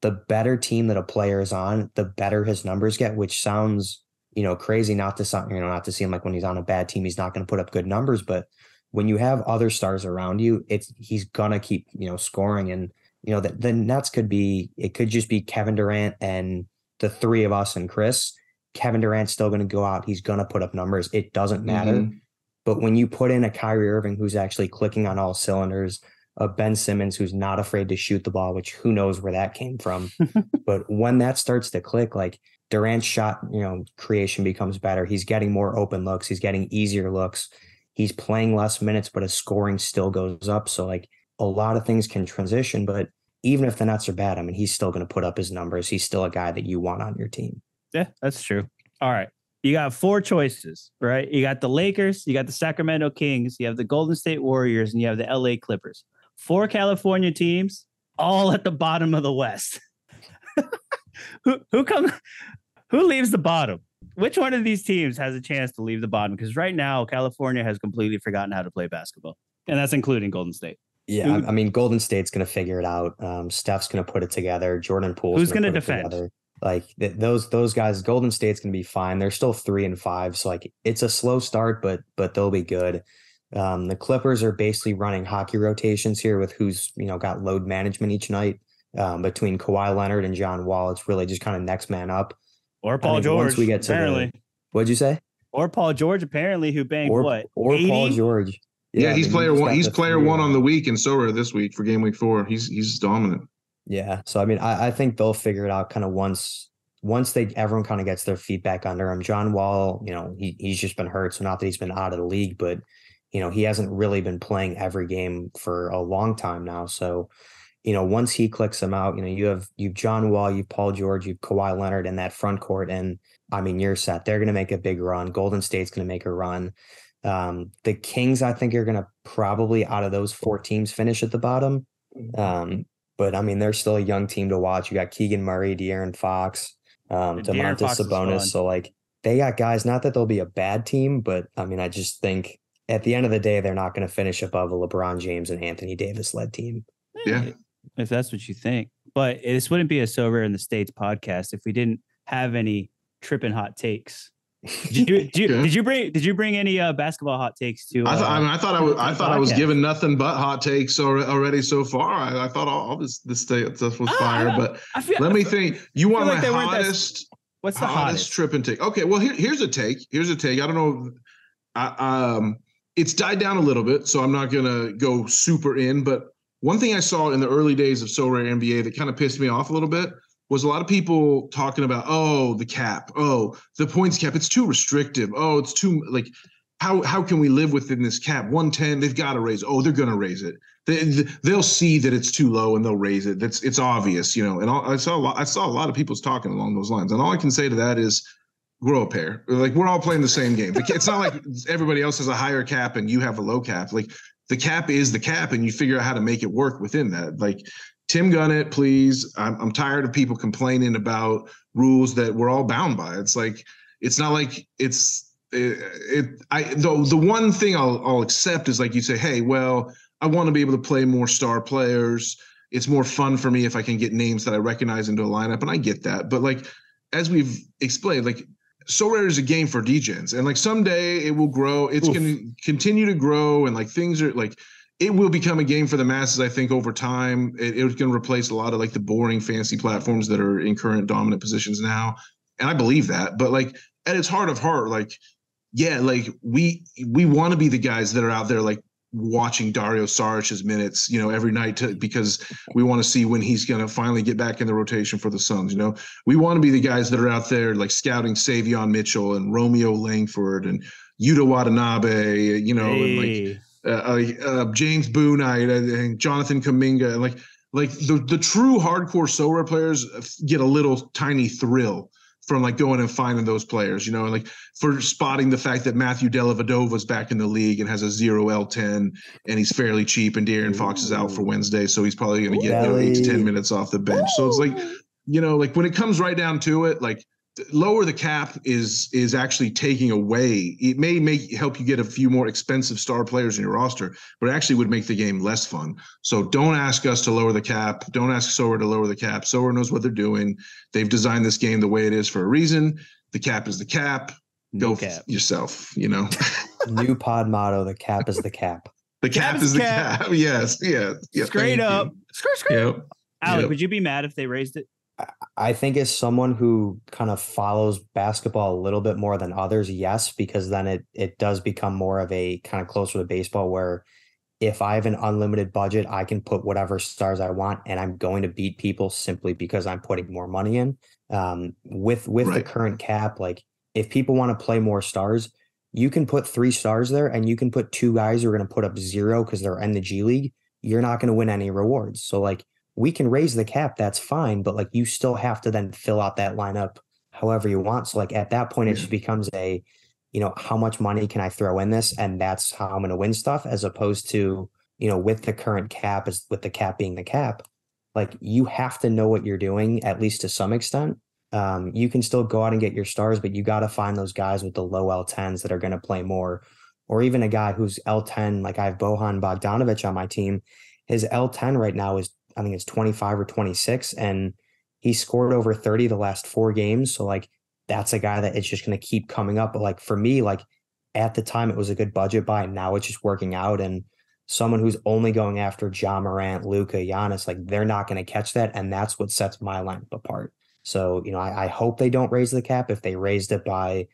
the better team that a player is on, the better his numbers get. Which sounds, you know, crazy. Not to sound, you know, not to seem like when he's on a bad team, he's not going to put up good numbers. But when you have other stars around you, it's he's gonna keep, you know, scoring. And you know, the, the Nets could be, it could just be Kevin Durant and the three of us and Chris. Kevin Durant's still going to go out. He's going to put up numbers. It doesn't matter. Mhm. But when you put in a Kyrie Irving who's actually clicking on all cylinders, a Ben Simmons who's not afraid to shoot the ball, which who knows where that came from. but when that starts to click, like Durant's shot, you know, creation becomes better. He's getting more open looks. He's getting easier looks. He's playing less minutes, but his scoring still goes up. So like a lot of things can transition, but even if the Nets are bad, I mean, he's still going to put up his numbers. He's still a guy that you want on your team. Yeah, that's true. All right. You got four choices, right? You got the Lakers, you got the Sacramento Kings, you have the Golden State Warriors, and you have the LA Clippers. Four California teams, all at the bottom of the West. who who come who leaves the bottom? Which one of these teams has a chance to leave the bottom? Because right now, California has completely forgotten how to play basketball. And that's including Golden State. Yeah, I, mean, Golden State's going to figure it out. Um, Steph's going to put it together. Jordan Poole's Who's gonna it defend? together. Like th- those those guys, Golden State's going to be fine. They're still three and five, so like it's a slow start, but but they'll be good. Um, the Clippers are basically running hockey rotations here with who's you know got load management each night um, between Kawhi Leonard and John Wall. It's really just kind of next man up. Or Paul think George. once we get to the- apparently. What'd you say? Or Paul George, apparently, who banged Or what? or Paul George? Yeah, I he's mean, player just one. He's player three one on the week and so are this week for game week four. He's he's dominant. Yeah. So I mean, I, I think they'll figure it out kind of once once they everyone kind of gets their feet back under him. John Wall, you know, he he's just been hurt. So not that he's been out of the league, but you know, he hasn't really been playing every game for a long time now. So, you know, once he clicks them out, you know, you have you've John Wall, you've Paul George, you've Kawhi Leonard in that front court, and I mean, you're set. They're going to make a big run. Golden State's going to make a run. Um, the Kings, I think, are going to probably out of those four teams finish at the bottom. Um, but I mean, they're still a young team to watch. You got Keegan Murray, De'Aaron Fox, um, And De'Aaron Domantas Fox. Sabonis. So like they got guys. Not that they'll be a bad team, but I mean, I just think at the end of the day, they're not going to finish above a LeBron James and Anthony Davis led team. Yeah. If that's what you think. But this wouldn't be a Sorare in the States podcast if we didn't have any Trippin hot takes. Did you, did you, did you bring did you bring any uh, basketball hot takes to I thought. I uh, mean, I thought I was. I thought I was given nothing but hot takes alre- already so far. I, I thought all, all this this stuff was Ah, fire. But feel, let me think. You want like my weren't that- hottest? what's the hottest hottest? Trippin take. Okay, well here, here's a take. Here's a take. I don't know. I, um, it's died down a little bit, so I'm not gonna go super in. But one thing I saw in the early days of Sorare NBA that kind of pissed me off a little bit was a lot of people talking about, oh, the cap, oh, the points cap, it's too restrictive. Oh, it's too like how how can we live within this cap? 110, they've got to raise. Oh, they're gonna raise it. They, they'll see that it's too low and they'll raise it. That's it's obvious, you know. And I saw a lot, I saw a lot of people's talking along those lines. And all I can say to that is grow a pair. Like we're all playing the same game. It's not like everybody else has a higher cap and you have a low cap. Like the cap is the cap, and you figure out how to make it work within that. Like Tim Gunn it, please. I'm I'm tired of people complaining about rules that we're all bound by. It's like it's not like it's it, it I the the one thing I'll I'll accept is like you say, hey, well, I want to be able to play more star players. It's more fun for me if I can get names that I recognize into a lineup, and I get that. But like as we've explained, like Sorare is a game for degens, and like someday it will grow. It's going to continue to grow, and like things are like it will become a game for the masses. I think over time it, it's going to replace a lot of like the boring fancy platforms that are in current dominant positions now, and I believe that. But like at its heart of heart, like yeah, like we we want to be the guys that are out there like watching Dario Saric's minutes, you know, every night to, because we want to see when he's going to finally get back in the rotation for the Suns. You know, we want to be the guys that are out there like scouting Davion Mitchell and Romeo Langford and Yuta Watanabe, you know, and like Hey. Uh, uh, James Bouknight and, and Jonathan Kuminga, and like like the the true hardcore so players get a little tiny thrill from like going and finding those players, you know, and like for spotting the fact that Matthew Dellavedova's back in the league and has a zero L10 and he's fairly cheap and De'Aaron Fox is out for Wednesday, so he's probably going to get you know, eight to ten minutes off the bench. So it's like you know, like when it comes right down to it, like lower the cap is is actually taking away. It may make help you get a few more expensive star players in your roster, but it actually would make the game less fun. So don't ask us to lower the cap. Don't ask Sorare to lower the cap. Sorare knows what they're doing. They've designed this game the way it is for a reason. The cap is the cap. Go No f- cap. yourself. You know, New pod motto: the cap is the cap. the cap, Cap is is the cap. cap. Yes, yes, yes. Straight up. Skirt, skirt. You. Yep. Alec, Yep. would you be mad if they raised it? I think as someone who kind of follows basketball a little bit more than others, yes, because then it it does become more of a kind of closer to baseball where if I have an unlimited budget, I can put whatever stars I want and I'm going to beat people simply because I'm putting more money in. Um, with with the current cap, like if people want to play more stars, you can put three stars there and you can put two guys who are going to put up zero because they're in the G League. You're not going to win any rewards. So like we can raise the cap, that's fine, but like you still have to then fill out that lineup however you want. So like at that point, it just becomes a, you know, how much money can I throw in this? And that's how I'm gonna win stuff, as opposed to, you know, with the current cap, as with the cap being the cap, like you have to know what you're doing, at least to some extent. Um, you can still go out and get your stars, but you got to find those guys with the low L10s that are going to play more, or even a guy who's L10, like I have Bojan Bogdanovic on my team. His L10 right now is, I think it's 25 or 26, and he scored over 30 the last four games. So, like, that's a guy that it's just going to keep coming up. But, like, for me, like, at the time, it was a good budget buy. And now it's just working out. And someone who's only going after Ja Morant, Luka, Giannis, like, they're not going to catch that. And that's what sets my lineup apart. So, you know, I, I hope they don't raise the cap. If they raised it by,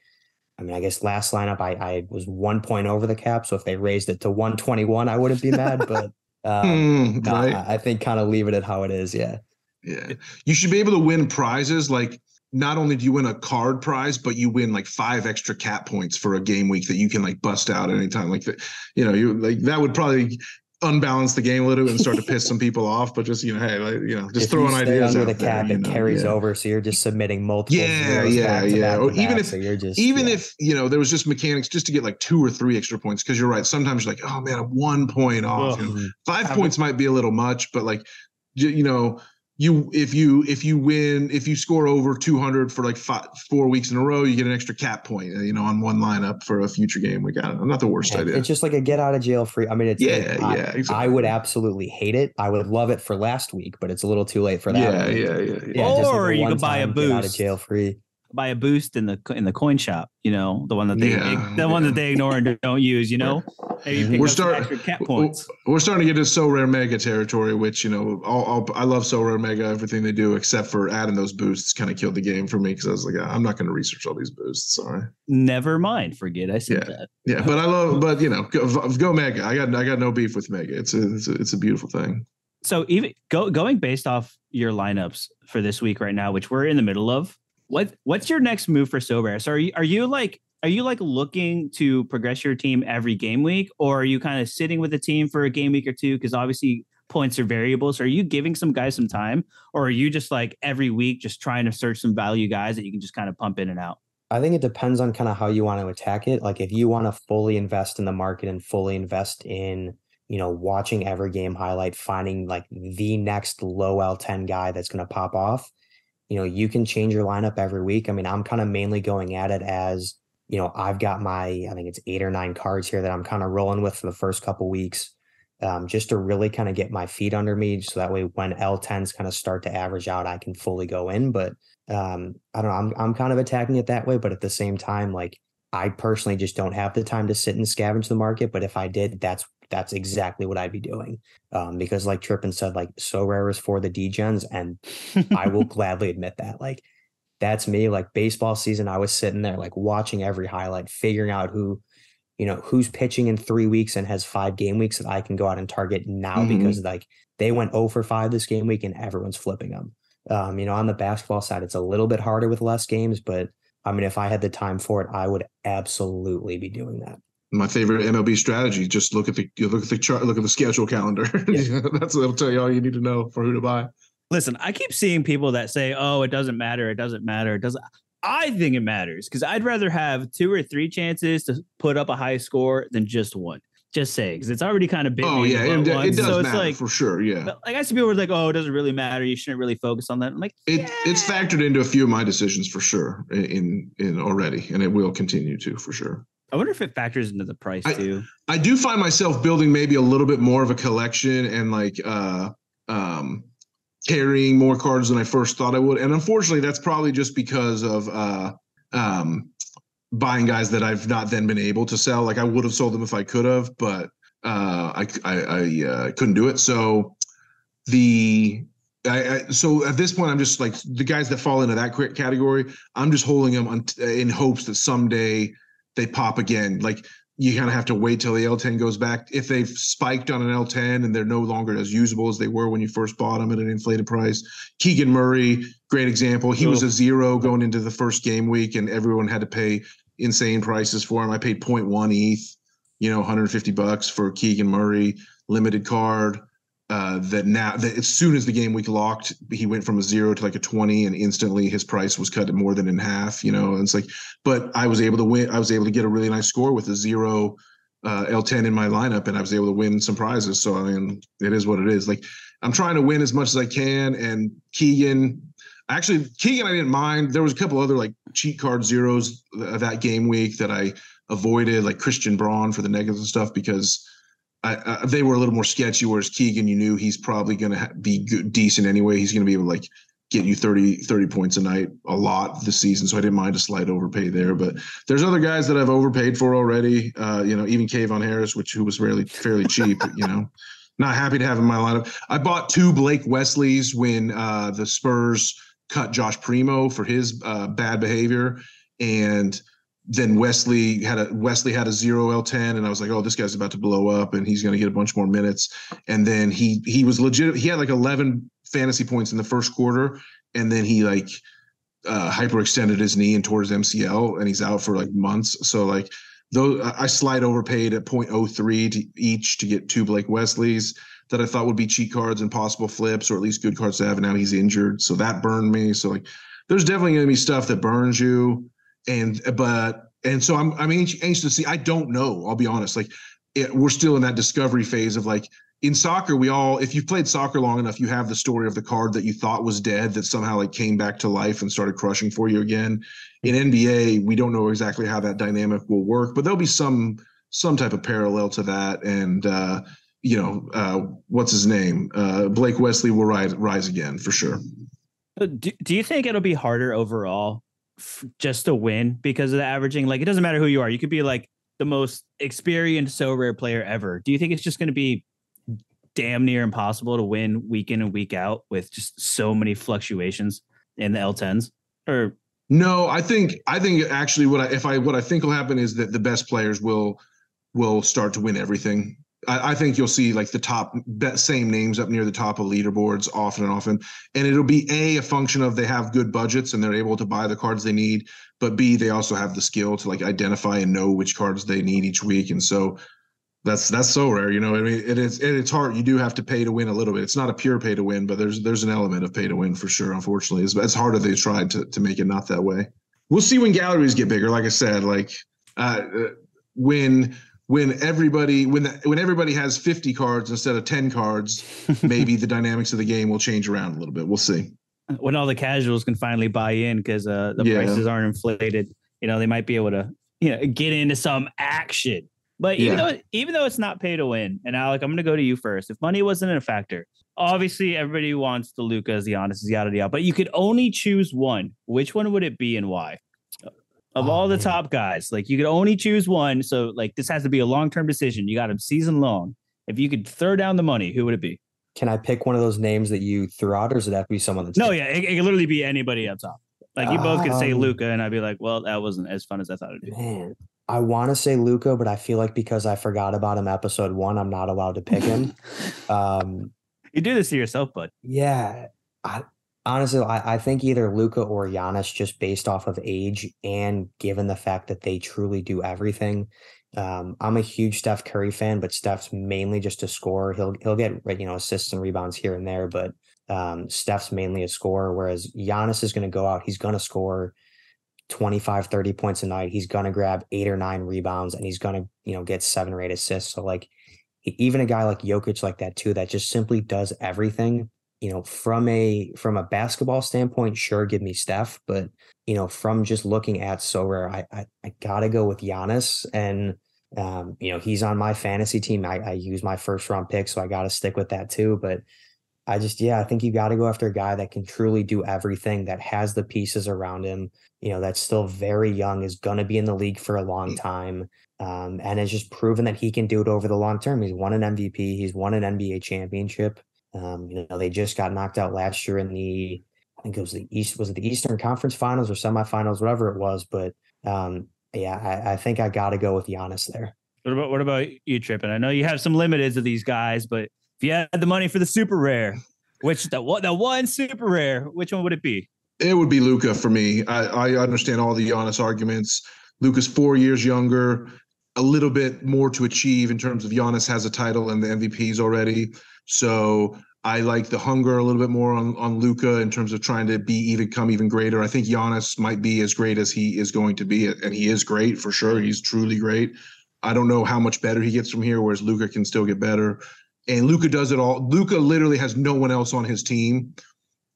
I mean, I guess last lineup I, I was one point over the cap. So if they raised it to 121, I wouldn't be mad. But um, no, right. I, I think kind of leave it at how it is. Yeah. Yeah. You should be able to win prizes like not only do you win a card prize, but you win like five extra cat points for a game week that you can like bust out anytime. Like that, you know, you like that would probably unbalance the game a little bit and start to piss some people off. But just you know, hey, like, you know, just If throwing ideas under out the there, cap, you it know, carries yeah. over, so you're just submitting multiple. Yeah, yeah, yeah. Or even back, if- so you're just even yeah. if you know there was just mechanics just to get like two or three extra points because you're right sometimes you're like oh man i'm one point off you know, five points might be a little much but like you, you know you if you if you win if you score over 200 for like five four weeks in a row you get an extra cap point uh, you know on one lineup for a future game we got it not the worst And idea It's just like a get out of jail free. I mean, it's yeah it- I, yeah exactly. I would absolutely hate it. I would love it for last week, but it's a little too late for that. yeah, one. yeah yeah yeah Yeah, just like Or you could buy a one-time get out of jail free. Buy a boost in the in the coin shop. You know, the one that they Yeah, the one that they ignore and don't use. You know, We're up some start- extra cat points. We're starting to get into Sorare mega territory, which you know, I love Sorare mega everything they do, except for adding those boosts. Kind of killed the game for me because I was like, I'm not going to research all these boosts. Sorry. Never mind, forget I said Yeah. that. Yeah, but I love, but you know, go, go mega. I got, I got no beef with mega. It's a, it's a, it's a beautiful thing. So even go going based off your lineups for this week right now, which we're in the middle of. What what's your next move for Sorare? So are you are you like are you like looking to progress your team every game week, or are you kind of sitting with the team for a game week or two? Because obviously points are variables. So are you giving some guys some time, or are you just like every week just trying to search some value guys that you can just kind of pump in and out? I think it depends on kind of how you want to attack it. Like if you want to fully invest in the market and fully invest in, you know, watching every game highlight, finding like the next low L10 guy that's going to pop off, you know, you can change your lineup every week. I mean, I'm kind of mainly going at it as, you know, I've got my, I think it's eight or nine cards here that I'm kind of rolling with for the first couple weeks. Um, just to really kind of get my feet under me, so that way when L10s kind of start to average out, I can fully go in. But um i don't know i'm i'm kind of attacking it that way but at the same time like i personally just don't have the time to sit and scavenge the market but if i did that's that's exactly what i'd be doing um because like trippin said like Sorare is for the degens and i will gladly admit that like that's me like baseball season i was sitting there like watching every highlight figuring out who you know who's pitching in three weeks and has five game weeks that i can go out and target now Mhm. because like they went 0 for 5 this game week and everyone's flipping them um, you know, on the basketball side, it's a little bit harder with less games, but I mean, if I had the time for it, I would absolutely be doing that. My favorite MLB strategy: just look at the, you look at the chart, look at the schedule calendar. Yeah. That's that'll tell you all you need to know for who to buy. Listen, I keep seeing people that say, "Oh, it doesn't matter. It doesn't matter. It doesn't." I think it matters because I'd rather have two or three chances to put up a high score than just one. Just saying, because it's already kind of big. Oh yeah, it, it does so it's matter like, for sure. Yeah. like I see people were like, "Oh, it doesn't really matter. You shouldn't really focus on that." I'm like, It it's factored into a few of my decisions for sure in in already, and it will continue to for sure. I wonder if it factors into the price I- too. I do find myself building maybe a little bit more of a collection and like uh um carrying more cards than I first thought I would. And unfortunately that's probably just because of uh um buying guys that I've not then been able to sell. Like I would have sold them if I could have, but uh I I, I uh, couldn't do it. So the I, I, so at this point, I'm just like the guys that fall into that category. I'm just holding them on, in hopes that someday they pop again. Like you kind of have to wait till the L10 goes back. If they've spiked on an L10 and they're no longer as usable as they were when you first bought them at an inflated price. Keegan Murray, great example. He was a zero going into the first game week, and everyone had to pay insane prices for him. I paid 0.1 ETH, you know, 150 bucks for Keegan Murray, limited card. Uh, that now that as soon as the game week locked, he went from a zero to like a 20 and instantly his price was cut more than in half, you know, and it's like, but I was able to win. I was able to get a really nice score with a zero uh, L10 in my lineup and I was able to win some prizes. So, I mean, it is what it is. Like I'm trying to win as much as I can. And Keegan, actually Keegan, I didn't mind. There was a couple other like cheat card zeros th- that game week that I avoided like Christian Braun for the negative stuff because I, uh, they were a little more sketchy. Whereas Keegan, you knew he's probably going to ha- be good, decent anyway. He's going to be able to like get you 30, 30 points a night a lot this season. So I didn't mind a slight overpay there. But there's other guys that I've overpaid for already. Uh, you know, even Kevon Harris, which who was fairly fairly cheap. you know, not happy to have in my lineup. I bought two Blake Wesleys when uh, the Spurs cut Josh Primo for his uh, bad behavior and then Wesley had a Wesley had a zero L10, and I was like, oh, this guy's about to blow up, and he's going to get a bunch more minutes. And then he he was legit. He had like 11 fantasy points in the first quarter, and then he like uh, hyperextended his knee and tore his MCL, and he's out for like months. So like though I slide overpaid at 0.03 to each to get two Blake Wesleys that I thought would be cheat cards and possible flips or at least good cards to have. And now he's injured. So that burned me. So like there's definitely gonna be stuff that burns you. And but and so I'm I'm anxious to see. I don't know. I'll be honest. Like it, we're still in that discovery phase of like in soccer, we all, if you've played soccer long enough, you have the story of the card that you thought was dead that somehow like came back to life and started crushing for you again. In NBA, we don't know exactly how that dynamic will work, but there'll be some some type of parallel to that. And uh, you know, uh, what's his name? Uh, Blake Wesley will rise rise again for sure. Do, do you think it'll be harder overall f- just to win because of the averaging? Like, it doesn't matter who you are. You could be like the most experienced Sorare player ever. Do you think it's just going to be damn near impossible to win week in and week out with just so many fluctuations in the L10s? Or no, I think I think actually what I if I what I think will happen is that the best players will will start to win everything. I, I think you'll see like the top same names up near the top of leaderboards often and often, and it'll be a a function of they have good budgets and they're able to buy the cards they need, but b they also have the skill to like identify and know which cards they need each week, and so that's that's Sorare. You know, I mean, it is it, it's hard. You do have to pay to win a little bit. It's not a pure pay to win, but there's there's an element of pay to win for sure. Unfortunately, it's, it's harder they tried to to make it not that way. We'll see when galleries get bigger. Like I said, like uh, when when everybody when the, when everybody has 50 cards instead of 10 cards, maybe the dynamics of the game will change around a little bit. We'll see. When all the casuals can finally buy in because uh, the yeah. prices aren't inflated, you know, they might be able to you know get into some action but even yeah. though even though it's not pay to win, and Alec, I'm gonna go to you first. If money wasn't a factor, obviously everybody wants the Lukas, the Giannis, yada yada. But you could only choose one. Which one would it be, and why? Of oh, all the man. top guys, like you could only choose one. So like this has to be a long term decision. You got them season long. If you could throw down the money, who would it be? Can I pick one of those names that you threw out, or does it have to be someone that's no? Yeah, it, it could literally be anybody up top. Like you both could say Luka, and I'd be like, well, that wasn't as fun as I thought it'd be. Man, I want to say Luka, but I feel like because I forgot about him episode one, I'm not allowed to pick him. um, you do this to yourself, bud. Yeah, I, honestly, I, I think either Luka or Giannis, just based off of age and given the fact that they truly do everything. Um, I'm a huge Steph Curry fan, but Steph's mainly just a scorer. He'll he'll get you know assists and rebounds here and there, but um, Steph's mainly a scorer. Whereas Giannis is going to go out, he's going to score 25, 30 points a night. He's going to grab eight or nine rebounds and he's going to, you know, get seven or eight assists. So, like, even a guy like Jokic, like that, too, that just simply does everything. You know, from a from a basketball standpoint, sure, give me Steph, but you know, from just looking at Sorare, I I, I gotta go with Giannis, and um, you know, he's on my fantasy team. I, I use my first round pick, so I got to stick with that too. But I just, yeah, I think you got to go after a guy that can truly do everything, that has the pieces around him, you know, that's still very young, is going to be in the league for a long mm. time, um, and has just proven that he can do it over the long term. He's won an MVP, he's won an NBA championship. Um, you know, they just got knocked out last year in the, I think it was the East, was it the Eastern Conference Finals or semifinals, whatever it was. But um, yeah, I, I think I got to go with Giannis there. What about what about you, Trippin? I know you have some limiteds of these guys, but if you had the money for the super rare, which the what the one super rare, which one would it be? It would be Luka for me. I, I understand all the Giannis arguments. Luka's four years younger, a little bit more to achieve in terms of Giannis has a title and the MVPs already. So I like the hunger a little bit more on on Luka in terms of trying to be even come even greater. I think Giannis might be as great as he is going to be, and he is great for sure. He's truly great. I don't know how much better he gets from here, whereas Luka can still get better and Luka does it all. Luka literally has no one else on his team.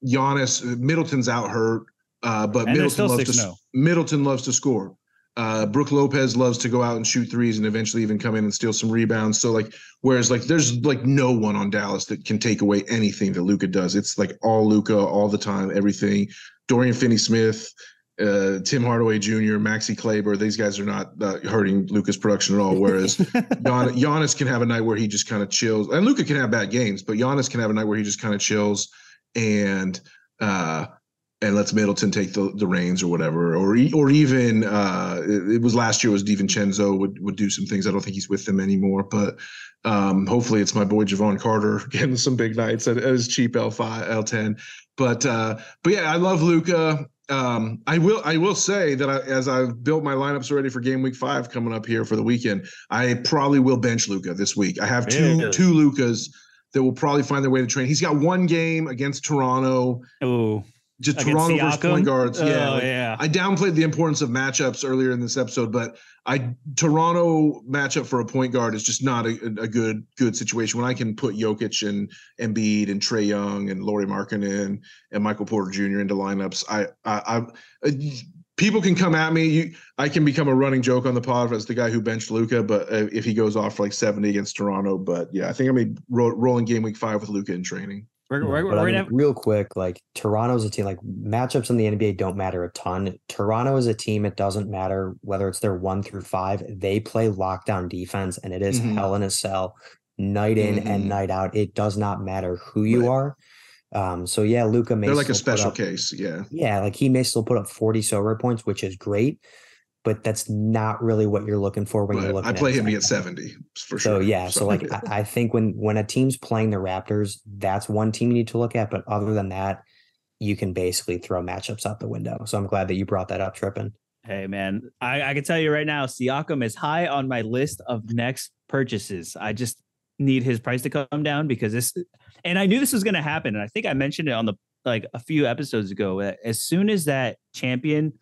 Giannis, Middleton's out hurt, uh, but and Middleton loves to Middleton loves to score. Uh, Brook Lopez loves to go out and shoot threes and eventually even come in and steal some rebounds. So like, whereas like there's like no one on Dallas that can take away anything that Luka does. It's like all Luka all the time, everything. Dorian Finney-Smith, uh, Tim Hardaway Jr., Maxi Kleber, these guys are not uh, hurting Luka's production at all. Whereas Gian, Giannis can have a night where he just kind of chills, and Luka can have bad games, but Giannis can have a night where he just kind of chills and uh, and lets Middleton take the, the reins or whatever, or or even uh, it, it, was last year was DiVincenzo would would do some things. I don't think he's with them anymore, but um, hopefully it's my boy Jevon Carter getting some big nights at, his cheap L five L ten. But uh, but yeah, I love Luka. um, I will I will say that I, as I've built my lineups already for game week five coming up here for the weekend, I probably will bench Luka this week. I have two Really? two Lukas that will probably find their way to train. He's got one game against Toronto, Oh, Toronto versus point guards. yeah, Oh, like, yeah. I downplayed the importance of matchups earlier in this episode, but I Toronto matchup for a point guard is just not a, a good good situation. When I can put Jokic and Embiid and Trae Young and Lauri Markkanen and Michael Porter Jr. into lineups, I I, I uh, people can come at me. You, I can become a running joke on the pod as the guy who benched Luka, but uh, if he goes off for like seventy against Toronto, but yeah, I think I'm ro- rolling game week five with Luka in training. We're, we're, we're I mean, have, real quick, like Toronto's a team, like matchups in the NBA don't matter a ton. Toronto is a team, it doesn't matter whether it's their one through five, they play lockdown defense and it is Mhm. hell in a cell night in Mhm. and night out. It does not matter who you Right. are. Um, so yeah, Luka may They're like a special up- case. Yeah. Yeah, like he may still put up 40 Sorare points, which is great, but that's not really what you're looking for when you're But looking I play at him to get 70 for So sure. yeah, so like I, I think when when a team's playing the Raptors, that's one team you need to look at. But other than that, you can basically throw matchups out the window. So I'm glad that you brought that up, Trippin. Hey man, I, I can tell you right now, Siakam is high on my list of next purchases. I just need his price to come down because this, and I knew this was going to happen, and I think I mentioned it on the like a few episodes ago. That as soon as that champion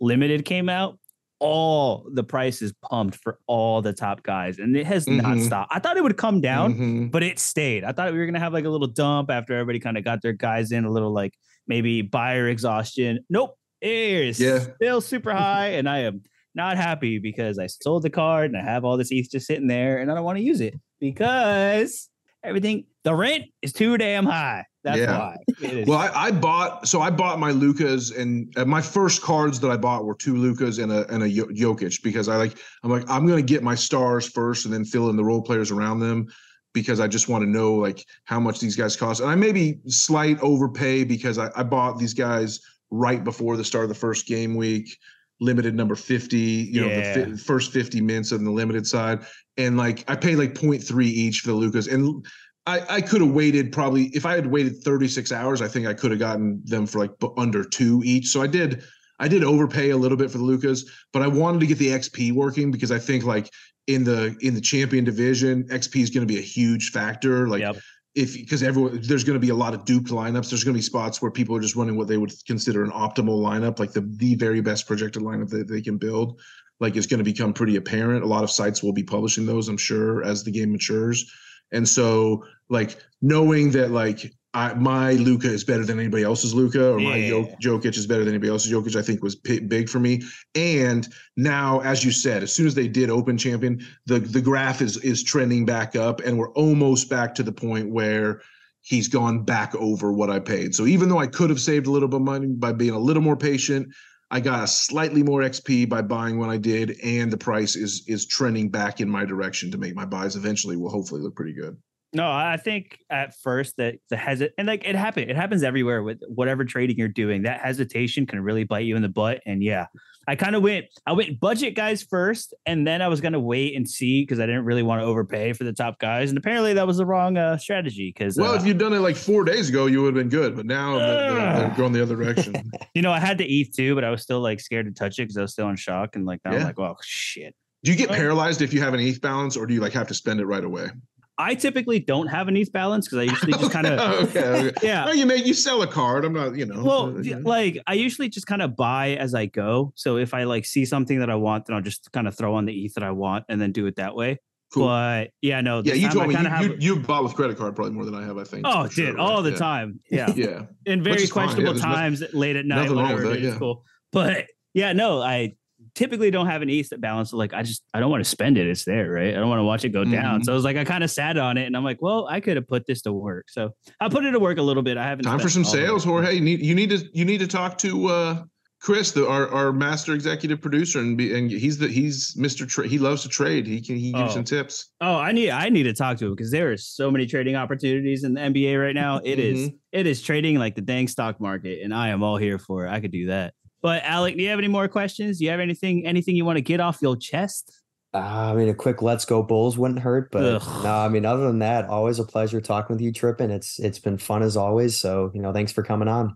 limited came out, all the prices pumped for all the top guys, and it has not Mhm. stopped. I thought it would come down, Mhm. but it stayed. I thought we were gonna have like a little dump after everybody kind of got their guys in, a little like maybe buyer exhaustion. Nope, it is Yeah. still super high, and I am not happy because I sold the card and I have all this ETH just sitting there, and I don't want to use it because everything the rent is too damn high. That's Yeah. why. Well, I, I bought so I bought my Lukas and uh, my first cards that I bought were two Lukas and a and a Jokic because I like I'm like I'm gonna get my stars first and then fill in the role players around them because I just want to know like how much these guys cost. And I maybe slight overpay because I, I bought these guys right before the start of the first game week limited number 50 you know the fi- first 50 mints on the limited side. And like I paid like 0.3 each for the Lukas and I, I could have waited probably if I had waited 36 hours, I think I could have gotten them for like under two each. So I did I did overpay a little bit for the Lukas, but I wanted to get the XP working because I think like in the in the champion division, XP is going to be a huge factor. Like Yep. if because everyone there's going to be a lot of duped lineups. There's going to be spots where people are just running what they would consider an optimal lineup, like the the very best projected lineup that they can build. Like is going to become pretty apparent. A lot of sites will be publishing those, I'm sure, as the game matures. And so, like knowing that, like I, my Luka is better than anybody else's Luka, or my Jo- Yeah. Jokic is better than anybody else's Jokic, I think was pi- big for me. And now, as you said, as soon as they did Open Champion, the the graph is is trending back up, and we're almost back to the point where he's gone back over what I paid. So even though I could have saved a little bit of money by being a little more patient, I got a slightly more XP by buying when I did, and the price is is trending back in my direction to make my buys eventually will hopefully look pretty good. No, I think at first that the hesit and like it happened. It happens everywhere with whatever trading you're doing. That hesitation can really bite you in the butt. And yeah, I kind of went. I went budget guys first, and then I was gonna wait and see because I didn't really want to overpay for the top guys. And apparently that was the wrong uh, strategy because Well, uh, if you'd done it like four days ago, you would have been good. But now they're, they're, they're going the other direction. you know I had the ETH too, but I was still like scared to touch it because I was still in shock. And like now I'm like, oh shit. Do you get paralyzed if you have an ETH balance, or do you like have to spend it right away? I typically don't have an ETH balance because I usually just kind of okay, okay. yeah. You make you sell a card. I'm not, you know. Well, uh, yeah, like I usually just kind of buy as I go. So if I like see something that I want, then I'll just kind of throw on the ETH that I want and then do it that way. cool. But yeah, no. yeah, you told me you, have- you, you bought with credit card probably more than I have. I think. oh, for sure, dude, all right? the Yeah. time. Yeah, Yeah. in very yeah, questionable no- times, late at night, nothing wrong whatever. with that, yeah. cool. But yeah, no, I typically don't have an ETH balance. So like I just I don't want to spend it. It's there, right? I don't want to watch it go down. Mhm. So I was like, I kind of sat on it, and I'm like, well, I could have put this to work. So I put it to work a little bit. I haven't Time for some spent all of sales. Jorge. You need you need to you need to talk to uh Chris, the, our our master executive producer, and be and he's the he's Mr. Tra- he loves to trade. He can he gives Oh. some tips. Oh, I need I need to talk to him because there are so many trading opportunities in the NBA right now. It is it is trading like the dang stock market, and I am all here for it. I could do that. But Alec, do you have any more questions? Do you have anything anything you want to get off your chest? Uh, I mean, a quick "Let's go Bulls" wouldn't hurt, but Ugh. no, I mean, other than that, always a pleasure talking with you, Trippin. It's it's been fun as always. So you know, thanks for coming on.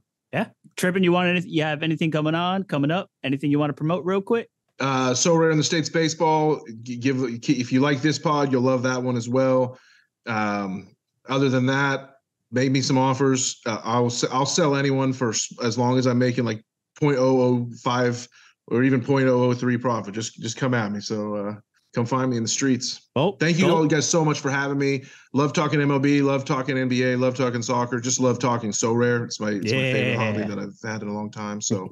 Trippin, you want anything? You have anything coming on, coming up? Anything you want to promote real quick? Uh, Sorare in the states baseball. Give if you like this pod, you'll love that one as well. Um, other than that, make me some offers. Uh, I'll I'll sell anyone for as long as I'm making like 0.005 or even 0.003 profit. Just just come at me. So uh, come find me in the streets. Oh, Thank you go- all you guys so much for having me. Love talking MLB, love talking NBA, love talking soccer. Just love talking. Sorare. It's my it's my favorite hobby that I've had in a long time. So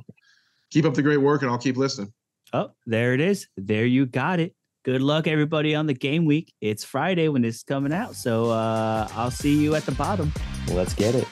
keep up the great work, and I'll keep listening. Oh, there it is. There you got it. Good luck, everybody, on the game week. It's Friday when this is coming out. So uh, I'll see you at the bottom. Let's get it.